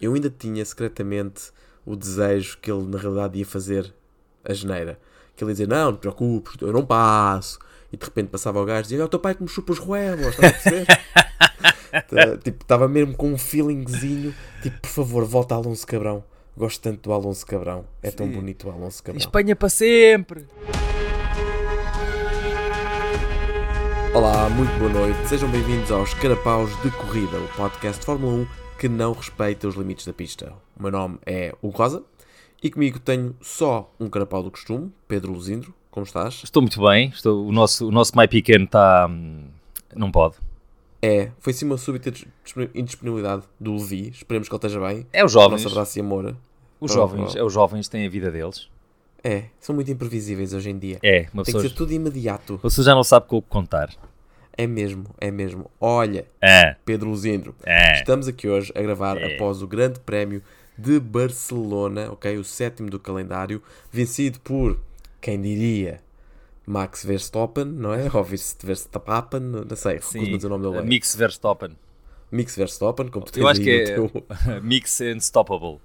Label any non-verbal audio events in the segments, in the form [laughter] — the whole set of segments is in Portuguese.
eu ainda tinha secretamente o desejo que ele na realidade ia fazer a geneira. Que ele ia dizer, não, não te preocupes, eu não passo. E de repente passava o gajo e dizia, é o teu pai que me chupa os ruevos, estás a perceber? [laughs] Tipo, estava mesmo com um feelingzinho, tipo, por favor, volta Alonso Cabrão. Gosto tanto do Alonso Cabrão. É tão bonito o Alonso Cabrão. Espanha para sempre! Olá, muito boa noite. Sejam bem-vindos aos Carapaus de Corrida, o podcast de Fórmula 1 que não respeita os limites da pista. O meu nome é Hugo Rosa e comigo tenho só um carapau do costume, Pedro Luzindro. Como estás? Estou muito bem. Estou, o, nosso, o nosso My Pequeno está. Hum, não pode. É, foi sim uma súbita indisponibilidade do Levi. Esperemos que ele esteja bem. É os jovens. Nosso abraço e amor. Os jovens, é os jovens têm a vida deles. É, são muito imprevisíveis hoje em dia. É, uma Tem pessoa, que ser tudo imediato. pessoa já não sabe com o que contar. É mesmo, é mesmo. Olha, É, Pedro Luzindro, é. estamos aqui hoje a gravar É. após o Grande Prémio de Barcelona, ok? O sétimo do calendário, vencido por, quem diria, Max Verstappen, não é? [laughs] Ou Verst- Verstappen, não sei, Sim, dizer o nome dele. Mix Verstappen. Mix Verstappen, como tu Eu acho que é teu- [laughs] Mix Unstoppable.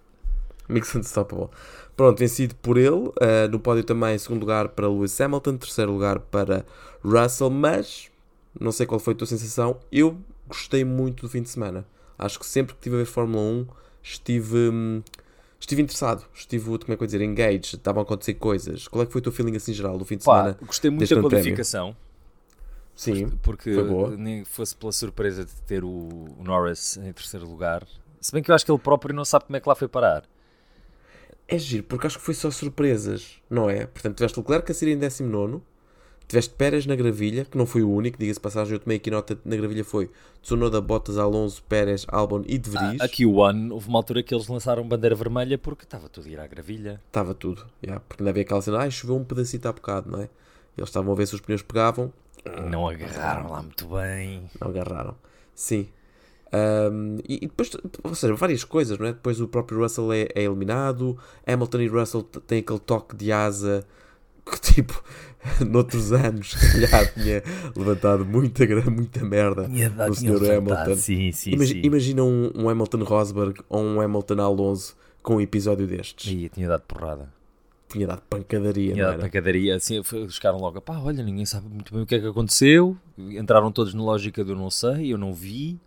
Mix Unstoppable. Pronto, vencido por ele. Uh, no pódio também, segundo lugar para Lewis Hamilton, terceiro lugar para Russell, mas não sei qual foi a tua sensação. Eu gostei muito do fim de semana. Acho que sempre que estive a ver Fórmula 1 estive, hum, estive interessado, estive, como é que eu dizer, engaged, estavam a acontecer coisas. Qual é que foi o teu feeling assim geral do fim de Pá, semana? gostei muito da Prémio? qualificação. Sim, Porque Foi boa. nem fosse pela surpresa de ter o, o Norris em terceiro lugar. Se bem que eu acho que ele próprio não sabe como é que lá foi parar. é giro, porque acho que foi só surpresas, não é? Portanto, tiveste Leclerc a sair em 19, tiveste Pérez na gravilha, que não foi o único, diga-se passagem, eu tomei aqui nota na gravilha foi Tsunoda, Bottas, Alonso, Pérez, Albon e De Vries. Ah, aqui o One, houve uma altura que eles lançaram bandeira vermelha porque estava tudo a ir à gravilha. Estava tudo, yeah, porque não havia aquela cena, ai, choveu um pedacito há bocado, não é? Eles estavam a ver se os pneus pegavam, Não agarraram lá muito bem. não agarraram. Sim. Ahm, e, e depois, ou seja, várias coisas, não é? Depois o próprio Russell é, é eliminado, Hamilton e Russell têm aquele toque de asa que, [laughs] tipo, [laughs] noutros anos, [laughs] se calhar, tinha levantado muita, muita merda no Sr. Hamilton. Sim, sim, Imagi- sim. Imagina um, um Hamilton Rosberg ou um Hamilton Alonso com um episódio destes. Ih, tinha dado porrada. Tinha dado pancadaria, Tinha dado pancadaria. Assim, chegaram logo, pá, olha, ninguém sabe muito bem o que é que aconteceu. Entraram todos na lógica do não sei, eu não vi,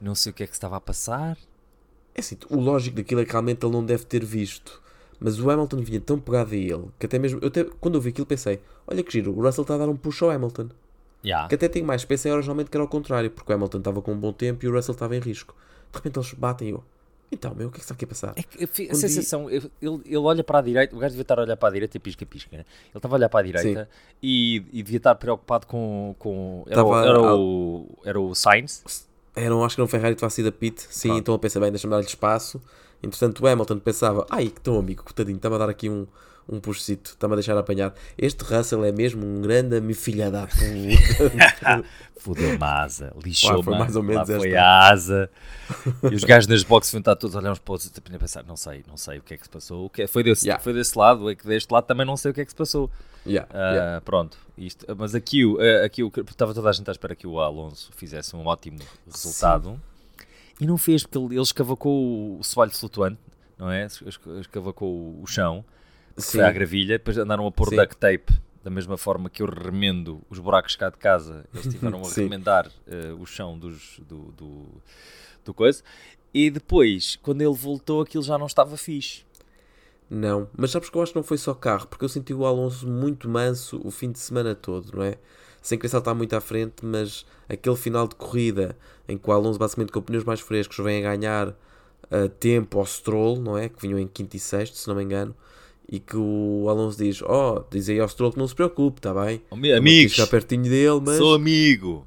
não sei o que é que estava a passar. É assim, o lógico daquilo é que realmente ele não deve ter visto. Mas o Hamilton vinha tão pegado a ele que até mesmo. Eu até, quando eu vi aquilo pensei: olha que giro, o Russell está a dar um push ao Hamilton. Já. Que até tenho mais. Pensei originalmente que era ao contrário, porque o Hamilton estava com um bom tempo e o Russell estava em risco. De repente eles batem e eu: então, meu, o que é que está aqui a passar? É que a sensação, ele, ele olha para a direita, o gajo devia estar a olhar para a direita e pisca-pisca. né? Ele estava a olhar para a direita e, e devia estar preocupado com. com era, o, Estava era, ao- o, era o Sainz. Era, um- acho que era um Ferrari que estava a sair da pit. Sim, Pronto. então eu pensei: bem, deixa-me dar-lhe espaço. Entretanto, o Hamilton pensava: ai, que tão amigo, coitadinho, está-me a dar aqui um. Um puxcito, está-me a deixar apanhar. Este Russell é mesmo um grande amifilha da puta. [laughs] Fudeu-me a asa, lixou-me. foi mais ou menos foi a asa. E os gajos nas boxes vão estar todos a olhar uns para os outros e a pensar: não sei, não sei o que é que se passou. O que é- foi, desse, Yeah. foi desse lado, é que deste lado também não sei o que é que se passou. Yeah, Ah, yeah. Pronto, isto, mas aqui, ah, aqui estava toda a gente à espera que o Alonso fizesse um ótimo resultado e não fez, porque ele, escavacou o soalho flutuante, não é? Es- es- Escavacou o chão, Sim. foi à gravilha, depois andaram a pôr Sim. duct tape, da mesma forma que eu remendo os buracos cá de casa, eles [laughs] tiveram a remendar eh, o chão dos, do, do, do coisa. E depois, quando ele voltou, aquilo já não estava fixe. Não, mas sabes que eu acho que não foi só carro, porque eu senti o Alonso muito manso o fim de semana todo, não é? Sem querer saltar muito à frente, mas aquele final de corrida em que o Alonso, basicamente com pneus mais frescos, vem a ganhar ah, tempo ao Stroll, não é? Que vinham em quinto e sexto, se não me engano, e que o Alonso diz: Oh, diz aí ao Stroll que não se preocupe, está bem? Ami- Eu vou aqui Amigos, chegar pertinho dele, mas sou amigo.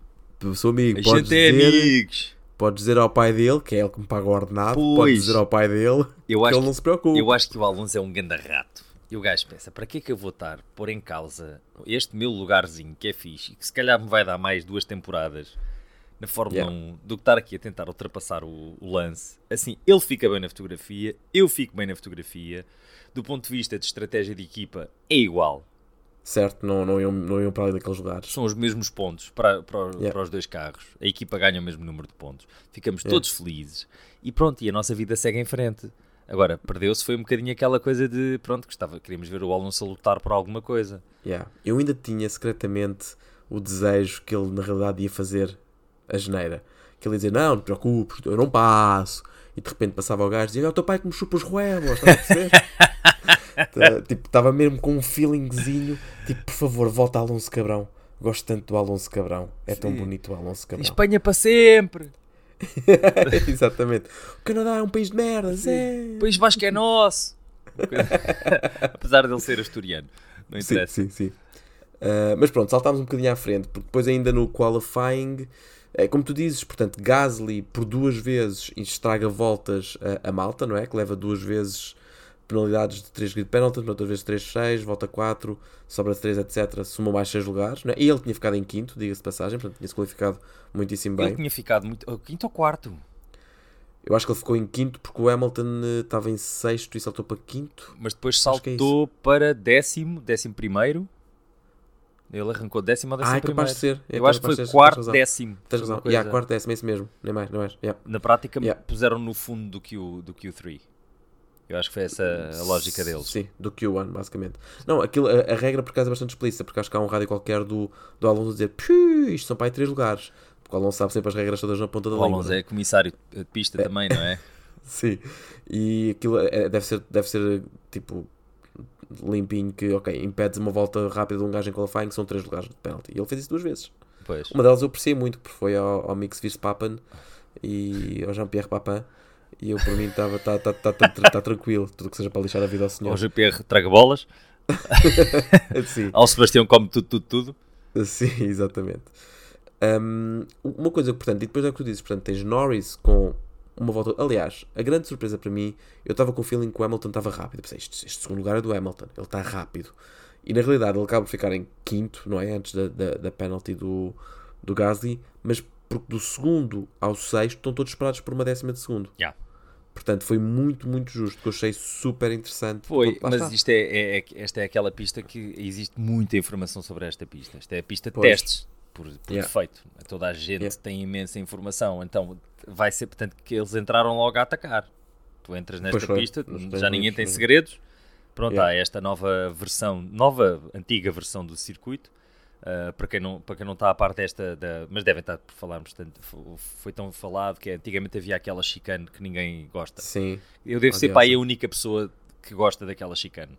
sou amigo. Podes é dizer, amigos. podes dizer ao pai dele, que é ele que me paga o ordenado, Pois. podes dizer ao pai dele Eu que acho ele que- não se preocupe. Eu acho que o Alonso é um ganda rato. E o gajo pensa, para que é que eu vou estar pôr em causa este meu lugarzinho que é fixe e que se calhar me vai dar mais duas temporadas na Fórmula Yeah. 1 do que estar aqui a tentar ultrapassar o, o lance. Assim, ele fica bem na fotografia, eu fico bem na fotografia. Do ponto de vista de estratégia de equipa, é igual. certo? Não, não, iam, não iam para ali daqueles lugares. São os mesmos pontos para, para, Yeah. para os dois carros. A equipa ganha o mesmo número de pontos. Ficamos todos felizes. E pronto, e a nossa vida segue em frente. Agora, perdeu-se foi um bocadinho aquela coisa de, pronto, que estava, queríamos ver o Alonso a lutar por alguma coisa. Yeah. Eu ainda tinha secretamente o desejo que ele na realidade ia fazer a geneira. Que ele ia dizer, não, não te preocupes, eu não passo. E de repente passava o gajo e dizia, é o teu pai que me chupa os ruebos, estás a perceber? [laughs] Tá, tipo, estava mesmo com um feelingzinho, tipo, por favor, volta Alonso Cabrão. Gosto tanto do Alonso Cabrão. É tão Sim. bonito o Alonso Cabrão. Espanha para sempre! [laughs] Exatamente. O Canadá é um país de merdas, é. O País Vasco é nosso! [laughs] Apesar dele ser asturiano. Não Sim, interessa. sim, sim. Uh, mas pronto, saltámos um bocadinho à frente, porque depois ainda no qualifying, é, como tu dizes, portanto, Gasly por duas vezes estraga voltas a, a Malta, não é? Que leva duas vezes penalidades de 3 grid penalties, outras vezes 3, 6, volta 4, sobra 3, etc. Sumou mais 6 lugares, não é? E ele tinha ficado em quinto, diga-se de passagem, portanto tinha-se qualificado muitíssimo Ele bem. tinha ficado muito. quinto ou quarto? Eu acho que ele ficou em quinto porque o Hamilton eh, estava em sexto e saltou para quinto. Mas depois é saltou para décimo, décimo primeiro. Ele arrancou décimo ou décimo Ah, é capaz de primeiro. ser. É Eu acho que foi ser, quarto, tens décimo. Tens razão. coisa- Yeah, quarto décimo, é isso mesmo. Nem mais, nem mais. Yeah. Na prática Yeah. puseram no fundo do, Q, do Q3. Eu acho que foi essa a lógica deles. Sim, do Q1, basicamente. Não, aquilo, a, a regra por acaso é bastante explícita, porque acho que há um rádio qualquer do, do Alonso a dizer "Piu, isto são para aí três lugares. Porque o Alonso sabe sempre as regras todas na ponta da O língua. Alonso é comissário de pista também, não é? [laughs] Sim. E aquilo é- deve, ser, deve ser tipo limpinho que, ok, impedes uma volta rápida de um gajo em qualifying, que são três lugares de penalty. E ele fez isso duas vezes. Pois. Uma delas eu apreciei muito, porque foi ao, ao Mix Verstappen e ao Jean-Pierre Papin. E eu, por mim, estava tá, tá, tá, tá, tá tranquilo. Tudo que seja para lixar a vida ao Ao senhor. GPR traga bolas. [laughs] Ao Sebastião come tudo, tudo, tudo. Sim, [laughs] exatamente. Um, uma coisa que, portanto, e depois é o que tu dizes, portanto, tens Norris com uma volta. Aliás, a grande surpresa para mim, eu estava com o feeling que o Hamilton estava rápido. Pensei, este, este segundo lugar é do Hamilton, ele está rápido. E na realidade, ele acaba por ficar em quinto, não é? Antes da, da, da penalty do, do Gasly, mas porque do segundo ao sexto estão todos separados por uma décima de segundo. Yeah. Portanto, foi muito, muito justo, que eu achei super interessante. Foi, mas está. isto é, é- é- esta é aquela pista que existe muita informação sobre esta pista. Esta é a pista de Pois. testes, por, por Yeah. defeito. Toda a gente Yeah. tem imensa informação, então vai ser, portanto, que eles entraram logo a atacar. Tu entras nesta Pois foi. pista, têm já ninguém tem segredos. Pronto, Yeah. há esta nova versão, nova, antiga versão do circuito. Uh, para, quem não, para quem não está a parte desta, da, mas devem estar por falarmos tanto, fo- foi tão falado que antigamente havia aquela chicane que ninguém gosta. Sim, Eu devo ser Odiosa. para aí a única pessoa que gosta daquela chicane.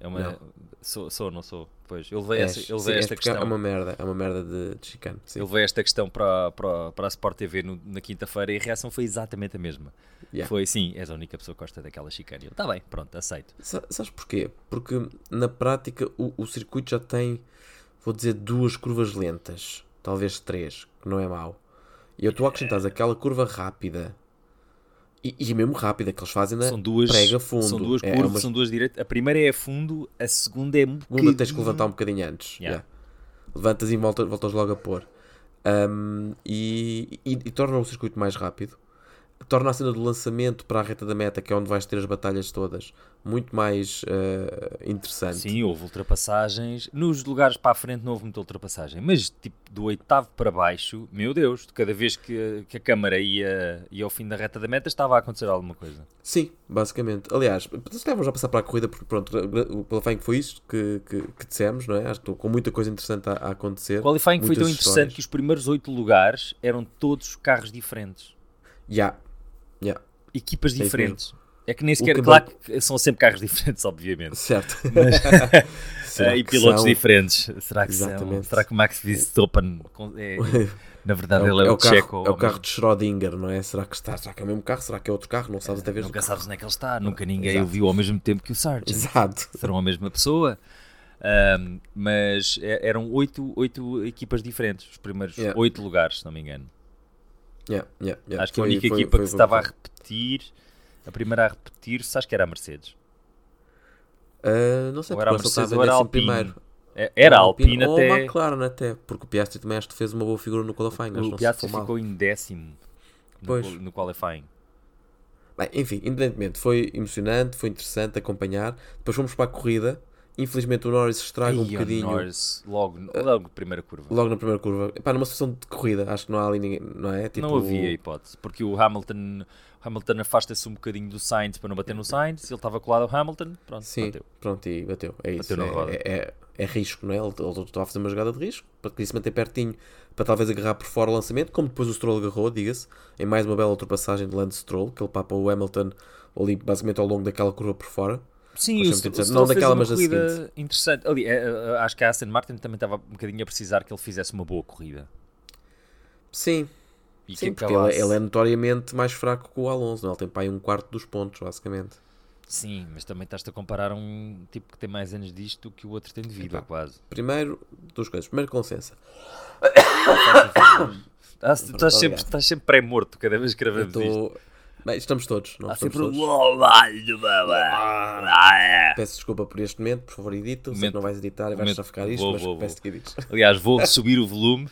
É uma, Não. sou, sou, não sou? Pois, eu levei, és. essa, eu Sim, levei és esta porque questão. É uma merda, é uma merda de, de chicane. Sim. Eu levei esta questão para, para, para a Sport TV no- na quinta-feira e a reação foi exatamente a mesma. Yeah. Foi sim, és a única pessoa que gosta daquela chicane. Está bem, pronto, aceito. Sa- Sabes porquê? Porque na prática o, o circuito já tem, vou dizer, duas curvas lentas, talvez três, que não é mau. E eu estou a acrescentar aquela curva rápida e, e mesmo rápida que eles fazem na São duas, prega fundo. são duas É, é curvas, uma são duas direitas. A primeira é a fundo, a segunda é um segunda tens que levantar um bocadinho antes. Yeah. yeah. Levantas e voltas, voltas logo a pôr. Um, e, e, e torna o circuito mais rápido. Torna a cena do lançamento para a reta da meta, que é onde vais ter as batalhas todas, muito mais eh, interessante. Sim, houve ultrapassagens. Nos lugares para a frente não houve muita ultrapassagem, mas tipo do oitavo para baixo, meu Deus, de cada vez que, que a câmara ia, ia ao fim da reta da meta estava a acontecer alguma coisa. Sim, basicamente. Aliás, se vamos já passar para a corrida, porque pronto, o qualifying foi isto que, que, que dissemos, não é? Acho que estou com muita coisa interessante a, a acontecer. O qualifying foi tão interessante histórias. que os primeiros oito lugares eram todos carros diferentes, Ya, ya, equipas isso diferentes. É que nem sequer, que claro que são sempre carros [laughs] diferentes, obviamente. certo. [laughs] Ah, [laughs] e pilotos diferentes. Será que são? Exatamente. Será que o Max Verstappen é, na verdade É ele é é o, o carro, Checo? é o carro de Schrödinger, não é? Será que está? Será que é o mesmo carro? Será que é outro carro? Não sabes até ver Nunca sabes onde é que ele está, nunca ninguém Exato. o viu ao mesmo tempo que o Sargent. Exato. Serão a mesma pessoa. Ahm, mas é- eram oito, oito equipas diferentes, os primeiros Yeah. oito lugares, se não me engano. Yeah, yeah, yeah. acho que a Foi- única foi- equipa foi- que se estava a repetir, a primeira a repetir-se, acho que era a Mercedes. Ah, não sei, Ou era a Mercedes ou era a Alpine. primeiro. É- Era a Alpine ou a até. McLaren até, porque o Piastri também acho que fez uma boa figura no qualifying. que O se Piastri ficou em décimo no, Pois. qual- no qualifying. Bem, enfim, independentemente, foi emocionante, foi interessante acompanhar. Depois fomos para a corrida Infelizmente o Norris estraga um Ai, bocadinho Norris, logo, logo na primeira curva. logo na primeira curva. Epá, numa situação de corrida, acho que não há ali ninguém, não é? Tipo, não havia hipótese, porque o Hamilton, Hamilton afasta-se um bocadinho do Sainz para não bater no Sainz, ele estava colado ao Hamilton, pronto, Sim, bateu. pronto, e bateu. É isso. Bateu é, é, é- é risco, não é? Ele ele estava a fazer uma jogada de risco para que se manter pertinho para talvez agarrar por fora o lançamento, como depois o Stroll agarrou, diga-se, em mais uma bela ultrapassagem de Lance Stroll, que ele papa o Hamilton ali basicamente ao longo daquela curva por fora. Sim, o, interessante. o Não daquela, mas da corrida interessante. Ali, é, é, acho que a Aston Martin também estava um bocadinho a precisar que ele fizesse uma boa corrida. Sim, E sim, que porque ele, acabasse- ele é notoriamente mais fraco que o Alonso, não? é? ele tem para aí um quarto dos pontos, basicamente. Sim, mas também estás-te a comparar um tipo que tem mais anos disto do que o outro tem de vida, Epá. quase. Primeiro, duas coisas. Primeiro, com licença. [coughs] Estás sempre, estás sempre pré-morto cada vez que gravamos isto. Bem, estamos todos, não Há estamos sempre um todos. Peço desculpa por este momento, por favor, edita. Sei Momento- que não vais editar e vais momento- só ficar isto, vou, mas vou, peço que edites. Aliás, vou [laughs] subir o volume.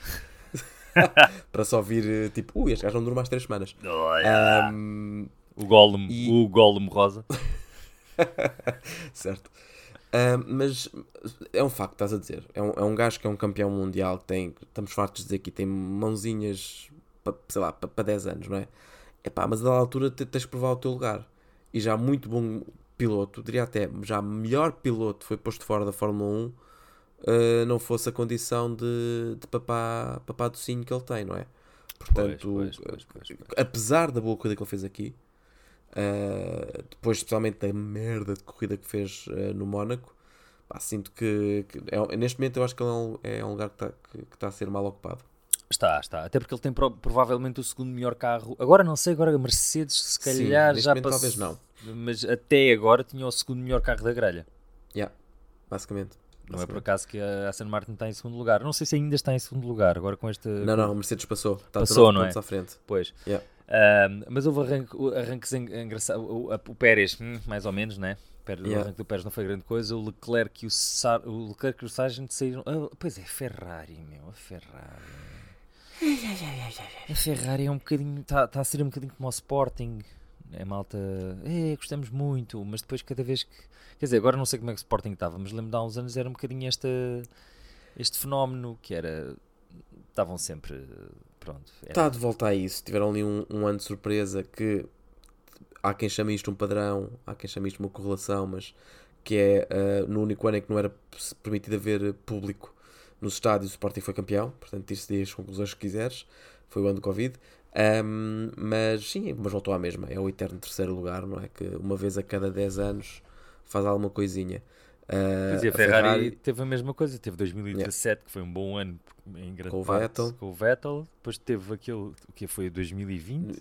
[laughs] Para só vir, eh, tipo, ui, este gajo não dura mais 3 semanas. Ahm, O Gollum, E- o Gollum rosa. [laughs] certo. Ahm, mas é um facto, estás a dizer. É um, é um gajo que é um campeão mundial, que tem, estamos fartos de dizer aqui, tem mãozinhas, pa- sei lá, para 10 anos, não é? Epá, mas a dada altura te- tens de provar o teu lugar. E já muito bom piloto, diria até, já melhor piloto foi posto fora da Fórmula 1, eh, não fosse a condição de, de papá, papá docinho que ele tem, não é? Portanto, pois, pois, pois, apesar da boa corrida que ele fez aqui, uh, depois especialmente da merda de corrida que fez uh, no Mónaco, pá, sinto que, que é- neste momento eu acho que ele é um, é lugar que está que, que está a ser mal ocupado. Está, está. Até porque ele tem pro- provavelmente o segundo melhor carro. Agora não sei, agora a Mercedes se Sim, calhar neste já passou. talvez não. Mas até agora tinha o segundo melhor carro da grelha. Yeah, basicamente. Não é por acaso que a Aston Martin está em segundo lugar. Não sei se ainda está em segundo lugar, agora com este. Não, não, a Mercedes passou. Está Passou, 19 não é? à frente. Pois. Yeah. Ahm, mas houve arranque, arranques en- engraçados. O, o Pérez, hum, mais ou menos, né? O Yeah. arranque do Pérez não foi grande coisa. O Leclerc e o, Sar, o, Leclerc e o Sargent saíram. Ah, pois é, Ferrari, meu. A Ferrari. A Ferrari é um bocadinho. Está tá a ser um bocadinho como o Sporting. É malta. É, gostamos muito, mas depois cada vez que. Quer dizer, agora não sei como é que o Sporting estava, mas lembro de há uns anos era um bocadinho esta, este fenómeno que era. Estavam sempre. Pronto. era- Está de volta a isso. Tiveram ali um, um ano de surpresa que há quem chame isto um padrão, há quem chame isto uma correlação, mas que é ah, no único ano em que não era permitido haver público nos estádios, o Sporting foi campeão. Portanto, daí as conclusões que quiseres. Foi o ano do Covid. Ahm, mas sim, mas voltou à mesma. É o eterno terceiro lugar, não é? Que uma vez a cada 10 anos faz alguma coisinha. Dizer, a a Ferrari, teve a mesma coisa, teve 2017, que foi um bom ano em grande Com o parte, Vettel. com o Vettel, depois teve aquele, o que foi 2020,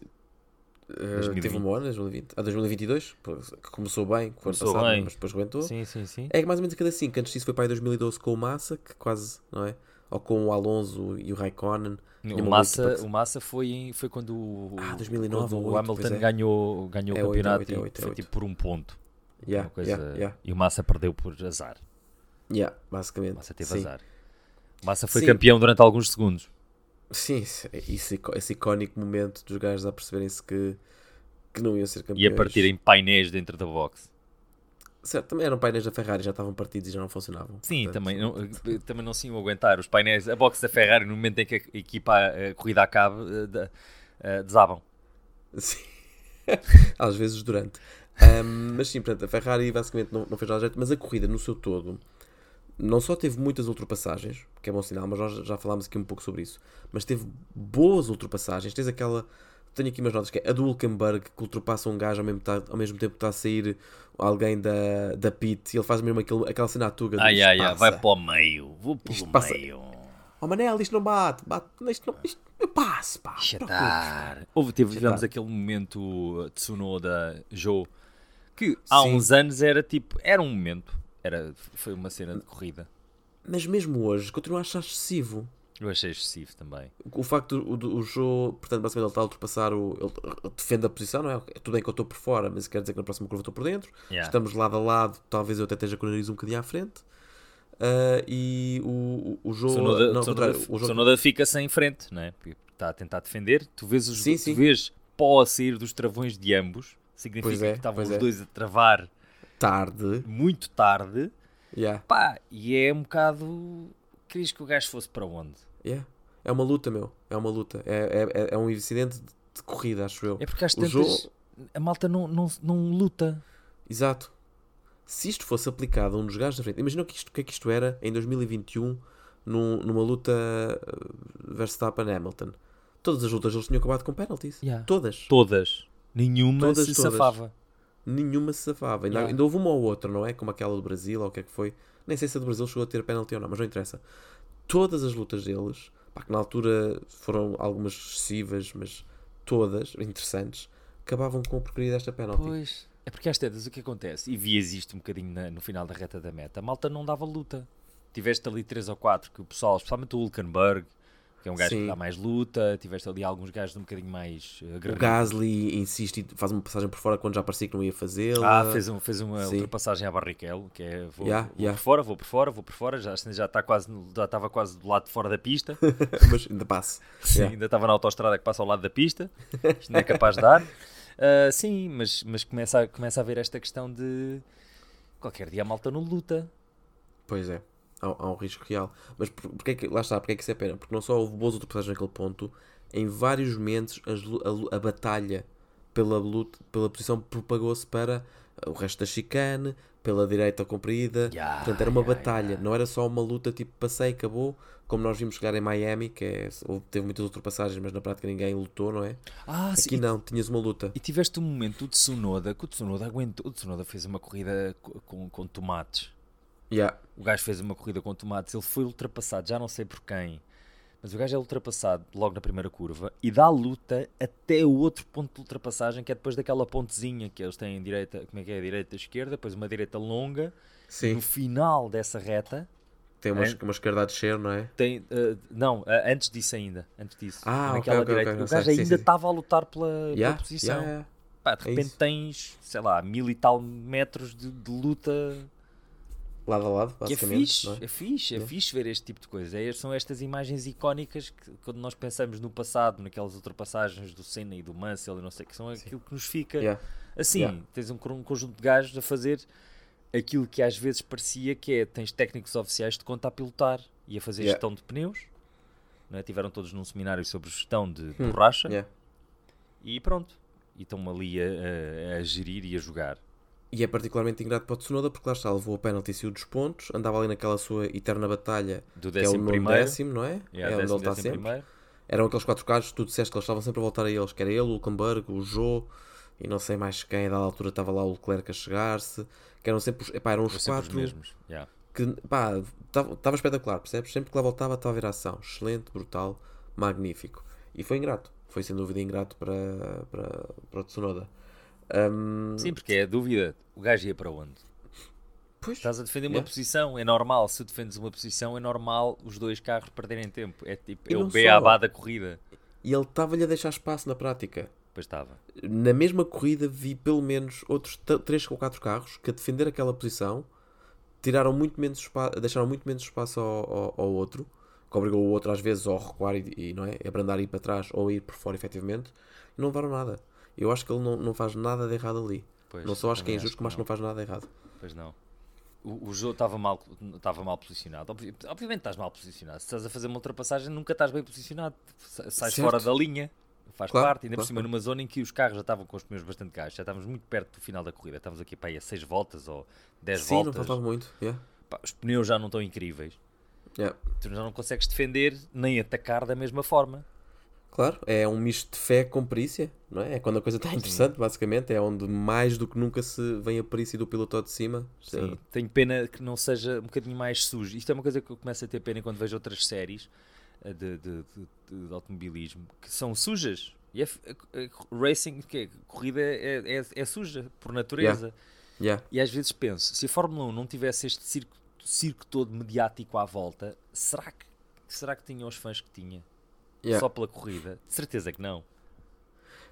2020. teve um bom ano, 2020. A 2022, que começou bem, que foi ano Começou passado, bem. mas depois rebentou. sim, sim, sim. É que mais ou menos a cada 5. Antes disso foi para aí 2012 com o Massa, que quase, não é? Ou com o Alonso e o Raikkonen. O Massa, o Massa foi, em- foi quando, o- Ah, 2009 quando ou o 8, Hamilton é. ganhou, ganhou É o campeonato oito, é e oito, é foi oito. tipo por um ponto. Yeah, coisa, yeah, yeah, E o Massa perdeu por azar. yeah, O basicamente. Massa teve Sim. azar. O Massa foi Sim. campeão durante alguns segundos. Sim, isso, esse icónico momento dos gajos a perceberem-se que, que não iam ser campeões. E a partir em painéis dentro da box. Certo, também eram painéis da Ferrari, já estavam partidos e já não funcionavam. Sim, Portanto, também não, eh, também não se iam aguentar. Os painéis, a box da Ferrari, no momento em que a equipa, a corrida acabe, eh, eh, desabam. Sim. [laughs] Às vezes durante. Ahm, mas sim, portanto, a Ferrari basicamente não, não fez nada de jeito, mas a corrida no seu todo não só teve muitas ultrapassagens, que é bom sinal, mas nós já falámos aqui um pouco sobre isso, mas teve boas ultrapassagens. Tens aquela. Tenho aqui umas notas que é a do Hulkenberg que ultrapassa um gajo ao mesmo, ta- ao mesmo tempo que está a sair alguém da, da pit e ele faz mesmo aquele, aquela cena à tuga. Ai, "Isto ai, ai, passa." vai para o meio. Vou Isto pelo passa- meio. Oh Manel, isto não bate, bate, isto não. Isto, eu passo, pá. não te preocupes, pá." Chatar. Houve, tivemos aquele momento uh, Tsunoda Joe que há Sim. uns anos era tipo, era um momento, era, foi uma cena de corrida. Mas mesmo hoje, continuo a achar excessivo. Eu achei excessivo também. O facto do, do, o jogo, portanto, basicamente ele está a ultrapassar o. Ele defende a posição, não é? Tudo bem que eu estou por fora, mas quer dizer que na próxima curva estou por dentro. Yeah. Estamos lado a lado, talvez eu até esteja com o nariz um bocadinho à frente. Ah, e o, o, o jogo. Tsunoda, não, o Tsunoda fica sem frente, não é? Porque Está a tentar defender. Tu vês, os, Sim, tu sim. vês pó a sair dos travões de ambos. Significa é, que estavam os é. dois a travar tarde. muito tarde. Yeah. Pá, e é um bocado. Querias que o gajo fosse para onde? Yeah. É uma luta, meu. É uma luta. É, é, é um incidente de, corrida, acho eu. É porque às tantas jogo- a malta não, não, não luta. Exato. Se isto fosse aplicado a um dos gajos da frente, imagina o que, isto, o que é que isto era em 2021 num- numa luta uh, Verstappen-Hamilton. Todas as lutas eles tinham acabado com penalties. Yeah. Todas. Todas. Nenhuma Todas, se todas. safava. Nenhuma se safava. Ainda, Yeah. ainda houve uma ou outra, não é? Como aquela do Brasil ou o que é que foi. Nem sei se a do Brasil chegou a ter penalty ou não, mas não interessa. Todas as lutas deles, pá, que na altura foram algumas excessivas, mas todas interessantes, acabavam com a porcaria desta penalty. Pois. É porque às tantas o que acontece? E vias isto um bocadinho na- no final da reta da meta. A malta não dava luta. Tiveste ali três ou quatro que o pessoal, especialmente o Hulkenberg, que é um gajo Sim. que dá mais luta. Tiveste ali alguns gajos um bocadinho mais uh, O. Gasly insiste e faz uma passagem por fora quando já parecia que não ia fazê-la. Ah, fez, um, fez uma Sim. ultrapassagem à Barrichello, que é vou, Yeah, vou yeah. por fora, vou por fora, vou por fora, já já está quase já estava quase do lado de fora da pista. [laughs] mas ainda passa. [laughs] Sim, Yeah. ainda estava na autoestrada que passa ao lado da pista. Isto não é capaz de dar. [laughs] Ah, sim, mas, mas começa, a, começa a haver esta questão de qualquer dia a malta não luta. Pois é, há, um risco real. Mas por, porque é que, lá está, porque é que isso é pena? Porque não só houve boas ultrapassagens naquele ponto, em vários momentos a, lu- a batalha pela, luta, pela posição propagou-se para o resto da chicane, pela direita comprida. Ya, Portanto, era uma ya, batalha, não era só uma luta tipo passei e acabou, como nós vimos chegar em Miami, que é, teve muitas ultrapassagens, mas na prática ninguém lutou, não é? Ah, sim. Aqui não, tinhas uma luta. E tiveste um momento do Tsunoda, que o Tsunoda aguentou. O Tsunoda fez uma corrida co- com, com tomates. Yeah. O gajo fez uma corrida com tomates, ele foi ultrapassado, já não sei por quem. Mas o gajo é ultrapassado logo na primeira curva e dá luta até o outro ponto de ultrapassagem, que é depois daquela pontezinha que eles têm direita, como é que é? Direita esquerda, depois uma direita longa. Sim, No final dessa reta, tem uma, É. uma esquerda a descer, não é? tem. eh, não, eh, antes disso ainda. Antes disso. Ah, naquela ok, direita. ok, o sei, gajo sim, ainda estava a lutar pela, pela Yeah, posição. yeah, yeah. Pá, de É repente isso. tens, sei lá, mil e tal metros de, de luta Lado a lado, Que é basicamente. fixe, é? é? fixe, é Yeah. fixe ver este tipo de coisa. É, são estas imagens icónicas que quando nós pensamos no passado, naquelas ultrapassagens do Senna e do Mansell e não sei o que, são aquilo que nos fica Yeah. assim. Yeah. Tens um, um conjunto de gajos a fazer aquilo que às vezes parecia que é, tens técnicos oficiais de conta a pilotar e a fazer Yeah. gestão de pneus. Não é? Tiveram todos num seminário sobre gestão de Hum, borracha e pronto. E estão ali a, a- a gerir e a jogar. E é particularmente ingrato para o Tsunoda porque lá está, levou a penalty e saiu dos pontos, andava ali naquela sua eterna batalha, Do que é o décimo primeiro. décimo, não é? Yeah, é onde décimo, ele está décimo sempre. primeiro. Eram aqueles quatro carros, tu disseste que eles estavam sempre a voltar a eles, que era ele, o Hulkenberg, o Joe e não sei mais quem, a dada altura estava lá o Leclerc a chegar-se, que eram sempre, os- epá, eram os sempre os quatro mesmos. Yeah. que, pá, estava espetacular, percebes? Sempre que lá voltava estava a ver a ação, excelente, brutal, magnífico. E foi ingrato, foi sem dúvida ingrato para, para, para o Tsunoda. Hum, Sim, porque é a dúvida. O gajo ia para onde? pois, Estás a defender uma posição, é normal. Se defendes uma posição, é normal os dois carros perderem tempo. É tipo, é o beabá da corrida. e ele estava-lhe a deixar espaço na prática. Pois estava. na mesma corrida vi pelo menos outros 3 ou 4 carros que a defender aquela posição tiraram muito menos espaço, deixaram muito menos espaço ao, ao, ao outro, que obrigou o outro às vezes a recuar e, e, não é, abrandar e ir para trás ou ir por fora efetivamente, e não levaram nada. Eu acho que ele não, não faz nada de errado ali. Pois, não só acho que é injusto, acho que não faz nada de errado. Pois não. O, o jogo estava mal, estava mal posicionado. Obvi- Obviamente estás mal posicionado. Se estás a fazer uma ultrapassagem, nunca estás bem posicionado. Sa- Sais Certo. fora da linha. Faz Claro, parte. Ainda por claro, cima, claro. numa zona em que os carros já estavam com os pneus bastante gastos. Já estávamos muito perto do final da corrida. Estávamos aqui para aí a 6 voltas ou 10 Sim, não voltas. faltava muito. Yeah. Pá, os pneus já não estão incríveis. Yeah. Tu já não consegues defender nem atacar da mesma forma. Claro, é um misto de fé com perícia, não é? É quando a coisa está interessante, basicamente. É onde mais do que nunca se vem a perícia do piloto ao de cima. Sim, tenho pena que não seja um bocadinho mais sujo. Isto é uma coisa que eu começo a ter pena quando vejo outras séries eh, de, de- de- de automobilismo que são sujas. E é, f- é- é- racing, que é, corrida é, é, é suja por natureza. Yeah. E às vezes penso, se a Fórmula 1 não tivesse este circo, circo todo mediático à volta, será que, será que tinha os fãs que tinha? Yeah. Só pela corrida? De certeza que não.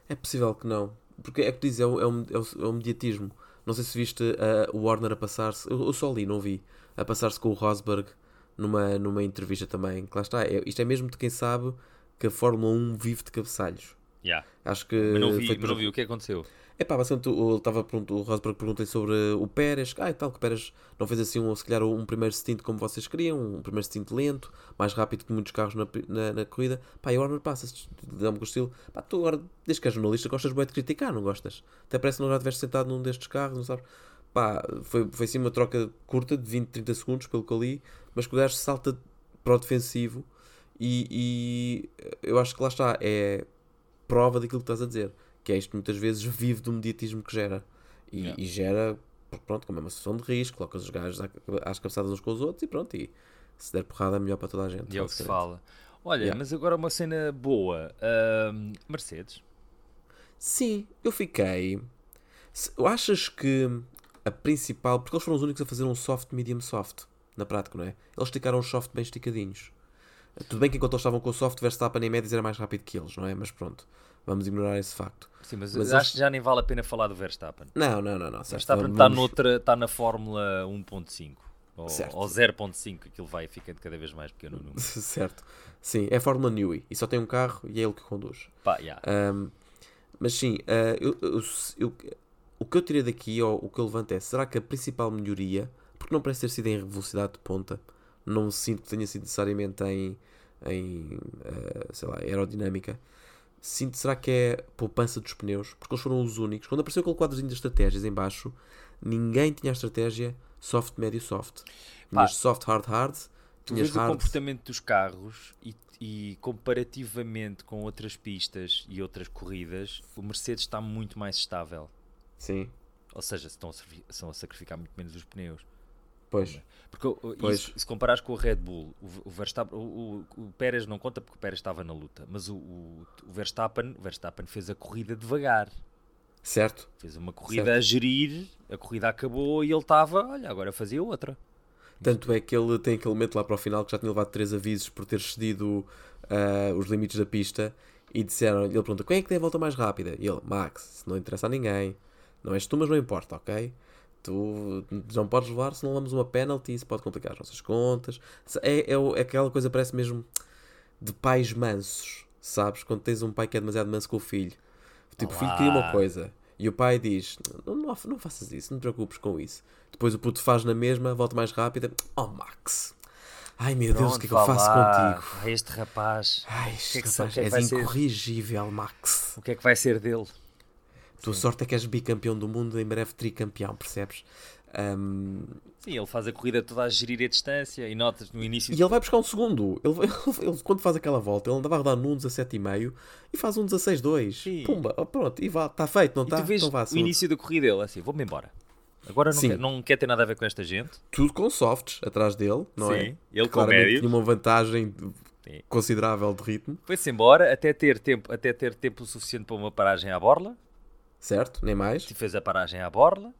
É possível que não. Porque é que diz, é o, é o, é o- é o mediatismo. Não sei se viste uh, o Warner a passar-se. Eu, eu só li, não vi. A passar-se com o Rosberg numa, numa entrevista também. Que lá está. é- isto é mesmo de quem sabe que a Fórmula 1 vive de cabeçalhos. Yeah. Acho que Mas não vi, foi por- não vi o que aconteceu. É pá, o, estava pronto, o Rosberg perguntei sobre o Pérez, ah, e tal, que o Pérez não fez assim um, se calhar um primeiro stint como vocês queriam, um primeiro stint lento, mais rápido que muitos carros na, na, na corrida. Pá, e o Horner passa, dá-me com o estilo, pá, tu agora, desde que és jornalista, gostas bem de criticar, não gostas? Até parece que não já estiveste sentado num destes carros, não sabes? Pá, foi, foi sim uma troca curta de 20, 30 segundos, pelo que eu li, mas que o gajo salta para o defensivo e, e eu acho que lá está, é prova daquilo que estás a dizer. Que é isto muitas vezes vive do mediatismo que gera. E, Yeah. e gera, pronto, como é uma situação de risco, colocas os gajos às cabeçadas uns com os outros e pronto. E se der porrada é melhor para toda a gente. E é o que se fala. Olha, Yeah. mas agora uma cena boa. Ahm, Mercedes. Sim, eu fiquei. Se- Achas que a principal. Porque eles foram os únicos a fazer um soft, medium soft, na prática, não é? Eles esticaram os soft bem esticadinhos. Tudo bem que enquanto eles estavam com o soft, Verstappen em médias era mais rápido que eles, não é? Mas pronto, vamos ignorar esse facto. Sim, mas, Mas acho eles- que já nem vale a pena falar do Verstappen. Não, não, não, não. Certo, Verstappen vamos- está noutra, está na Fórmula 1.5 ou, Certo. ou 0.5, aquilo vai ficando cada vez mais pequeno o número. [laughs] certo. Sim, é a Fórmula Newey e só tem um carro e é ele que conduz. Pá, yeah. Ahm, mas sim, ah, eu- eu- eu- o que eu tirei daqui, ou o que eu levanto é, será que a principal melhoria, porque não parece ter sido em velocidade de ponta, não sinto que tenha sido necessariamente em, em ah, sei lá, aerodinâmica, sinto, será que é poupança dos pneus? Porque eles foram os únicos. Quando apareceu aquele quadrozinho de estratégias em baixo, ninguém tinha a estratégia soft, médio, soft. Tinhas soft, hard, hard, Tu vês o hard... comportamento dos carros e, e comparativamente com outras pistas e outras corridas, o Mercedes está muito mais estável. Sim, Ou seja, estão a, estão a sacrificar muito menos os pneus. Pois. Porque Pois. isso, se comparares com o Red Bull, o, Verstappen, o, o- o Pérez não conta porque o Pérez estava na luta, mas o, o, Verstappen, o Verstappen fez a corrida devagar. Certo, Fez uma corrida Certo. a gerir, a corrida acabou e ele estava, olha, agora fazia outra. Tanto é que ele tem aquele momento lá para o final que já tinha levado três avisos por ter cedido ah, os limites da pista e disseram ele pergunta quem é que tem a volta mais rápida? E ele, Max, se não interessa a ninguém, não és tu, mas não importa, ok? Tu não podes levar se não levamos uma penalty, isso pode complicar as nossas contas. É, é, é aquela coisa, parece mesmo de pais mansos, sabes? Quando tens um pai que é demasiado manso com o filho. Tipo, o filho queria uma Olá. coisa e o pai diz: não, não, não faças isso, não te preocupes com isso. Depois o puto faz na mesma, volta mais rápida. Oh, Max! Ai meu Deus, o que é que eu Pronto, faço lá. contigo? Este rapaz, Ai, que é que rapaz, que é que és incorrigível, Max. o que é que vai ser dele? Tua sorte é que és bicampeão do mundo, em breve tricampeão, percebes? Sim, ele faz a corrida toda a gerir a distância e notas no início. e ele vai buscar um segundo. Ele, [laughs] ele- ele- quando faz aquela volta, ele andava a rodar num 17,5 e faz um 16,2. Sim. Pumba, oh, pronto, e vá, está feito, não está? Então vá, o início da corrida ele assim, vou-me embora. Agora não Sim. quer, não quer ter nada a ver com esta gente. Tudo com softs atrás dele, não é? Sim, ele Que com claramente médios. tinha uma vantagem Sim. considerável de ritmo, Foi-se embora até ter, tempo, até ter tempo suficiente para uma paragem à borla. Certo? Nem mais. Se fez a paragem à borla.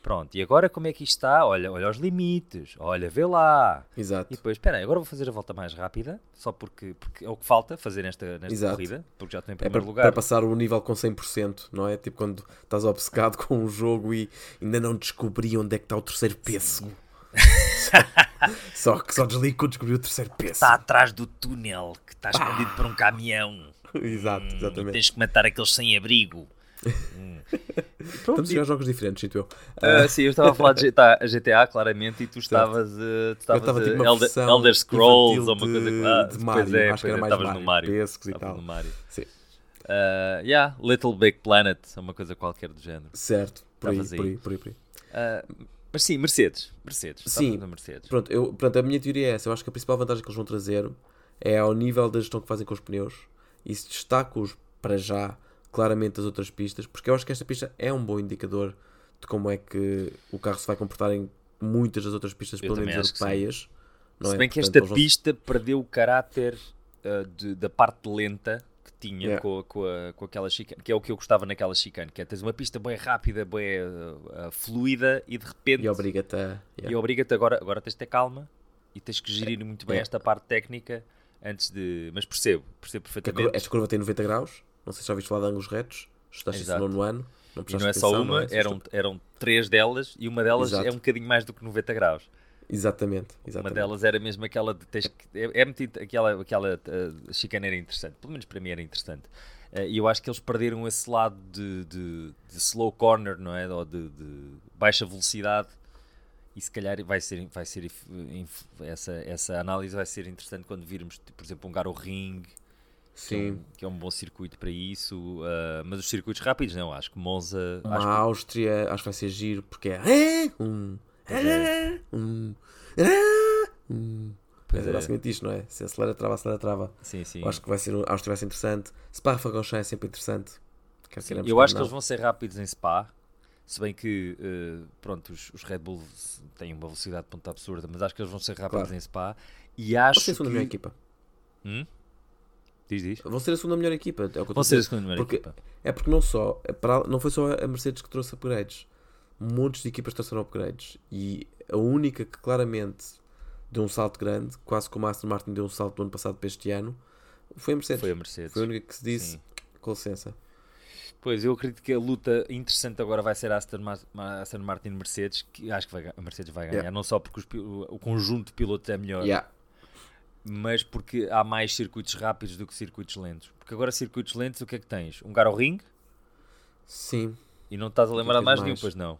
Pronto, e agora como é que isto está? Olha, olha os limites, olha, vê lá. Exato. E depois, espera aí, agora vou fazer a volta mais rápida, só porque, porque é o que falta fazer nesta, nesta Exato. corrida, porque já estou em É primeiro para, lugar. para passar o nível com 100%, não é? Tipo quando estás obcecado [laughs] com o jogo e ainda não descobri onde é que está o terceiro pêssego. [laughs] só que só desligo quando descobri o terceiro pêssego. Está atrás do túnel, que está escondido por um caminhão. [laughs] Exato, Hum, E exatamente. tens que matar aqueles sem abrigo. Hum. Pronto, [laughs] Estamos a jogar jogos diferentes, sinto eu. Ah, sim, eu estava a falar de GTA, GTA claramente e tu estavas, eh, tu estavas estava a tipo Elder, Elder Scrolls ou uma coisa de- ah, de Mario. é, Acho que era é, mais estavas no Mario, Mario. Pescos e tal. no Mario. Sim. Ah, yeah, Little Big Planet, uma coisa qualquer do género. Certo, por aí, por aí. por aí, por aí. Ah, mas sim, Mercedes. Mercedes. Sim. Mercedes. Pronto, eu, pronto, a minha teoria é essa. Eu acho que a principal vantagem que eles vão trazer é ao nível da gestão que fazem com os pneus. E se destaco-os para já, claramente, das outras pistas, porque eu acho que esta pista é um bom indicador de como é que o carro se vai comportar em muitas das outras pistas, pelo menos europeias. Não Se é? bem que Portanto, esta eles vão- pista perdeu o caráter ah, de- da parte lenta que tinha Yeah. com, com, a- com aquela chicane, que é o que eu gostava naquela chicane, que é tens uma pista bem rápida, bem ah, ah, fluida e de repente E obriga-te a. E yeah. obriga-te agora, agora tens de ter calma e tens que gerir muito bem É. esta parte técnica antes de. Mas percebo, percebo perfeitamente. esta curva tem 90 graus. Não sei se já ouviste falar de ângulos retos. Estás Exato. no nono ano. Não E não é só atenção, uma, é? Eram, eram três delas e uma delas Exato. é um bocadinho mais do que 90 graus. Exatamente, Uma exatamente. delas era mesmo aquela de tens que. É, é int- aquela, aquela uh, chicaneira interessante. Pelo menos para mim era interessante. Uh, e eu acho que eles perderam esse lado de, de, de slow corner, não é? Ou de, de, baixa velocidade. E se calhar vai ser, vai ser essa, essa análise vai ser interessante quando virmos, por exemplo, um Garo Ring, Sim. Que, é um, que é um bom circuito para isso. Uh, mas os circuitos rápidos, não. Acho que Monza. Uma acho que... Áustria, acho que vai ser giro, porque é. Um, é, um, é, um. Pois é, é. basicamente isto, não é? Se acelera, trava, acelera, trava. Sim, sim. Eu acho que vai ser, a Áustria vai ser interessante. Spa Francorchamps é sempre interessante. Quer Sim, eu acho que não. eles vão ser rápidos em Spa. Se bem que, uh, pronto, os, os Red Bull têm uma velocidade de ponta absurda, mas acho que eles vão ser rápidos Claro. em Spa. E acho Vão ser a segunda que... melhor equipa. Hum? Diz, diz. Vão ser a segunda melhor equipa. É, Vão ser a segunda melhor Porque- equipa. é porque não só, é para- não foi só a Mercedes que trouxe upgrades. Montes de equipas trouxeram upgrades. E a única que claramente deu um salto grande, quase como a Aston Martin deu um salto do ano passado para este ano, foi a Mercedes. Foi a Mercedes. Foi a única que se disse, Sim. com licença. Pois, eu acredito que a luta interessante agora vai ser a Aston, Ma- Ma- Aston Martin Mercedes, que acho que vai a Mercedes vai ganhar, Yeah. não só porque os o, o conjunto de pilotos é melhor, Yeah. Mas porque há mais circuitos rápidos do que circuitos lentos. Porque agora circuitos lentos, o que é que tens? Um Ring Sim, e não estás a lembrar mais nenhum, pois não.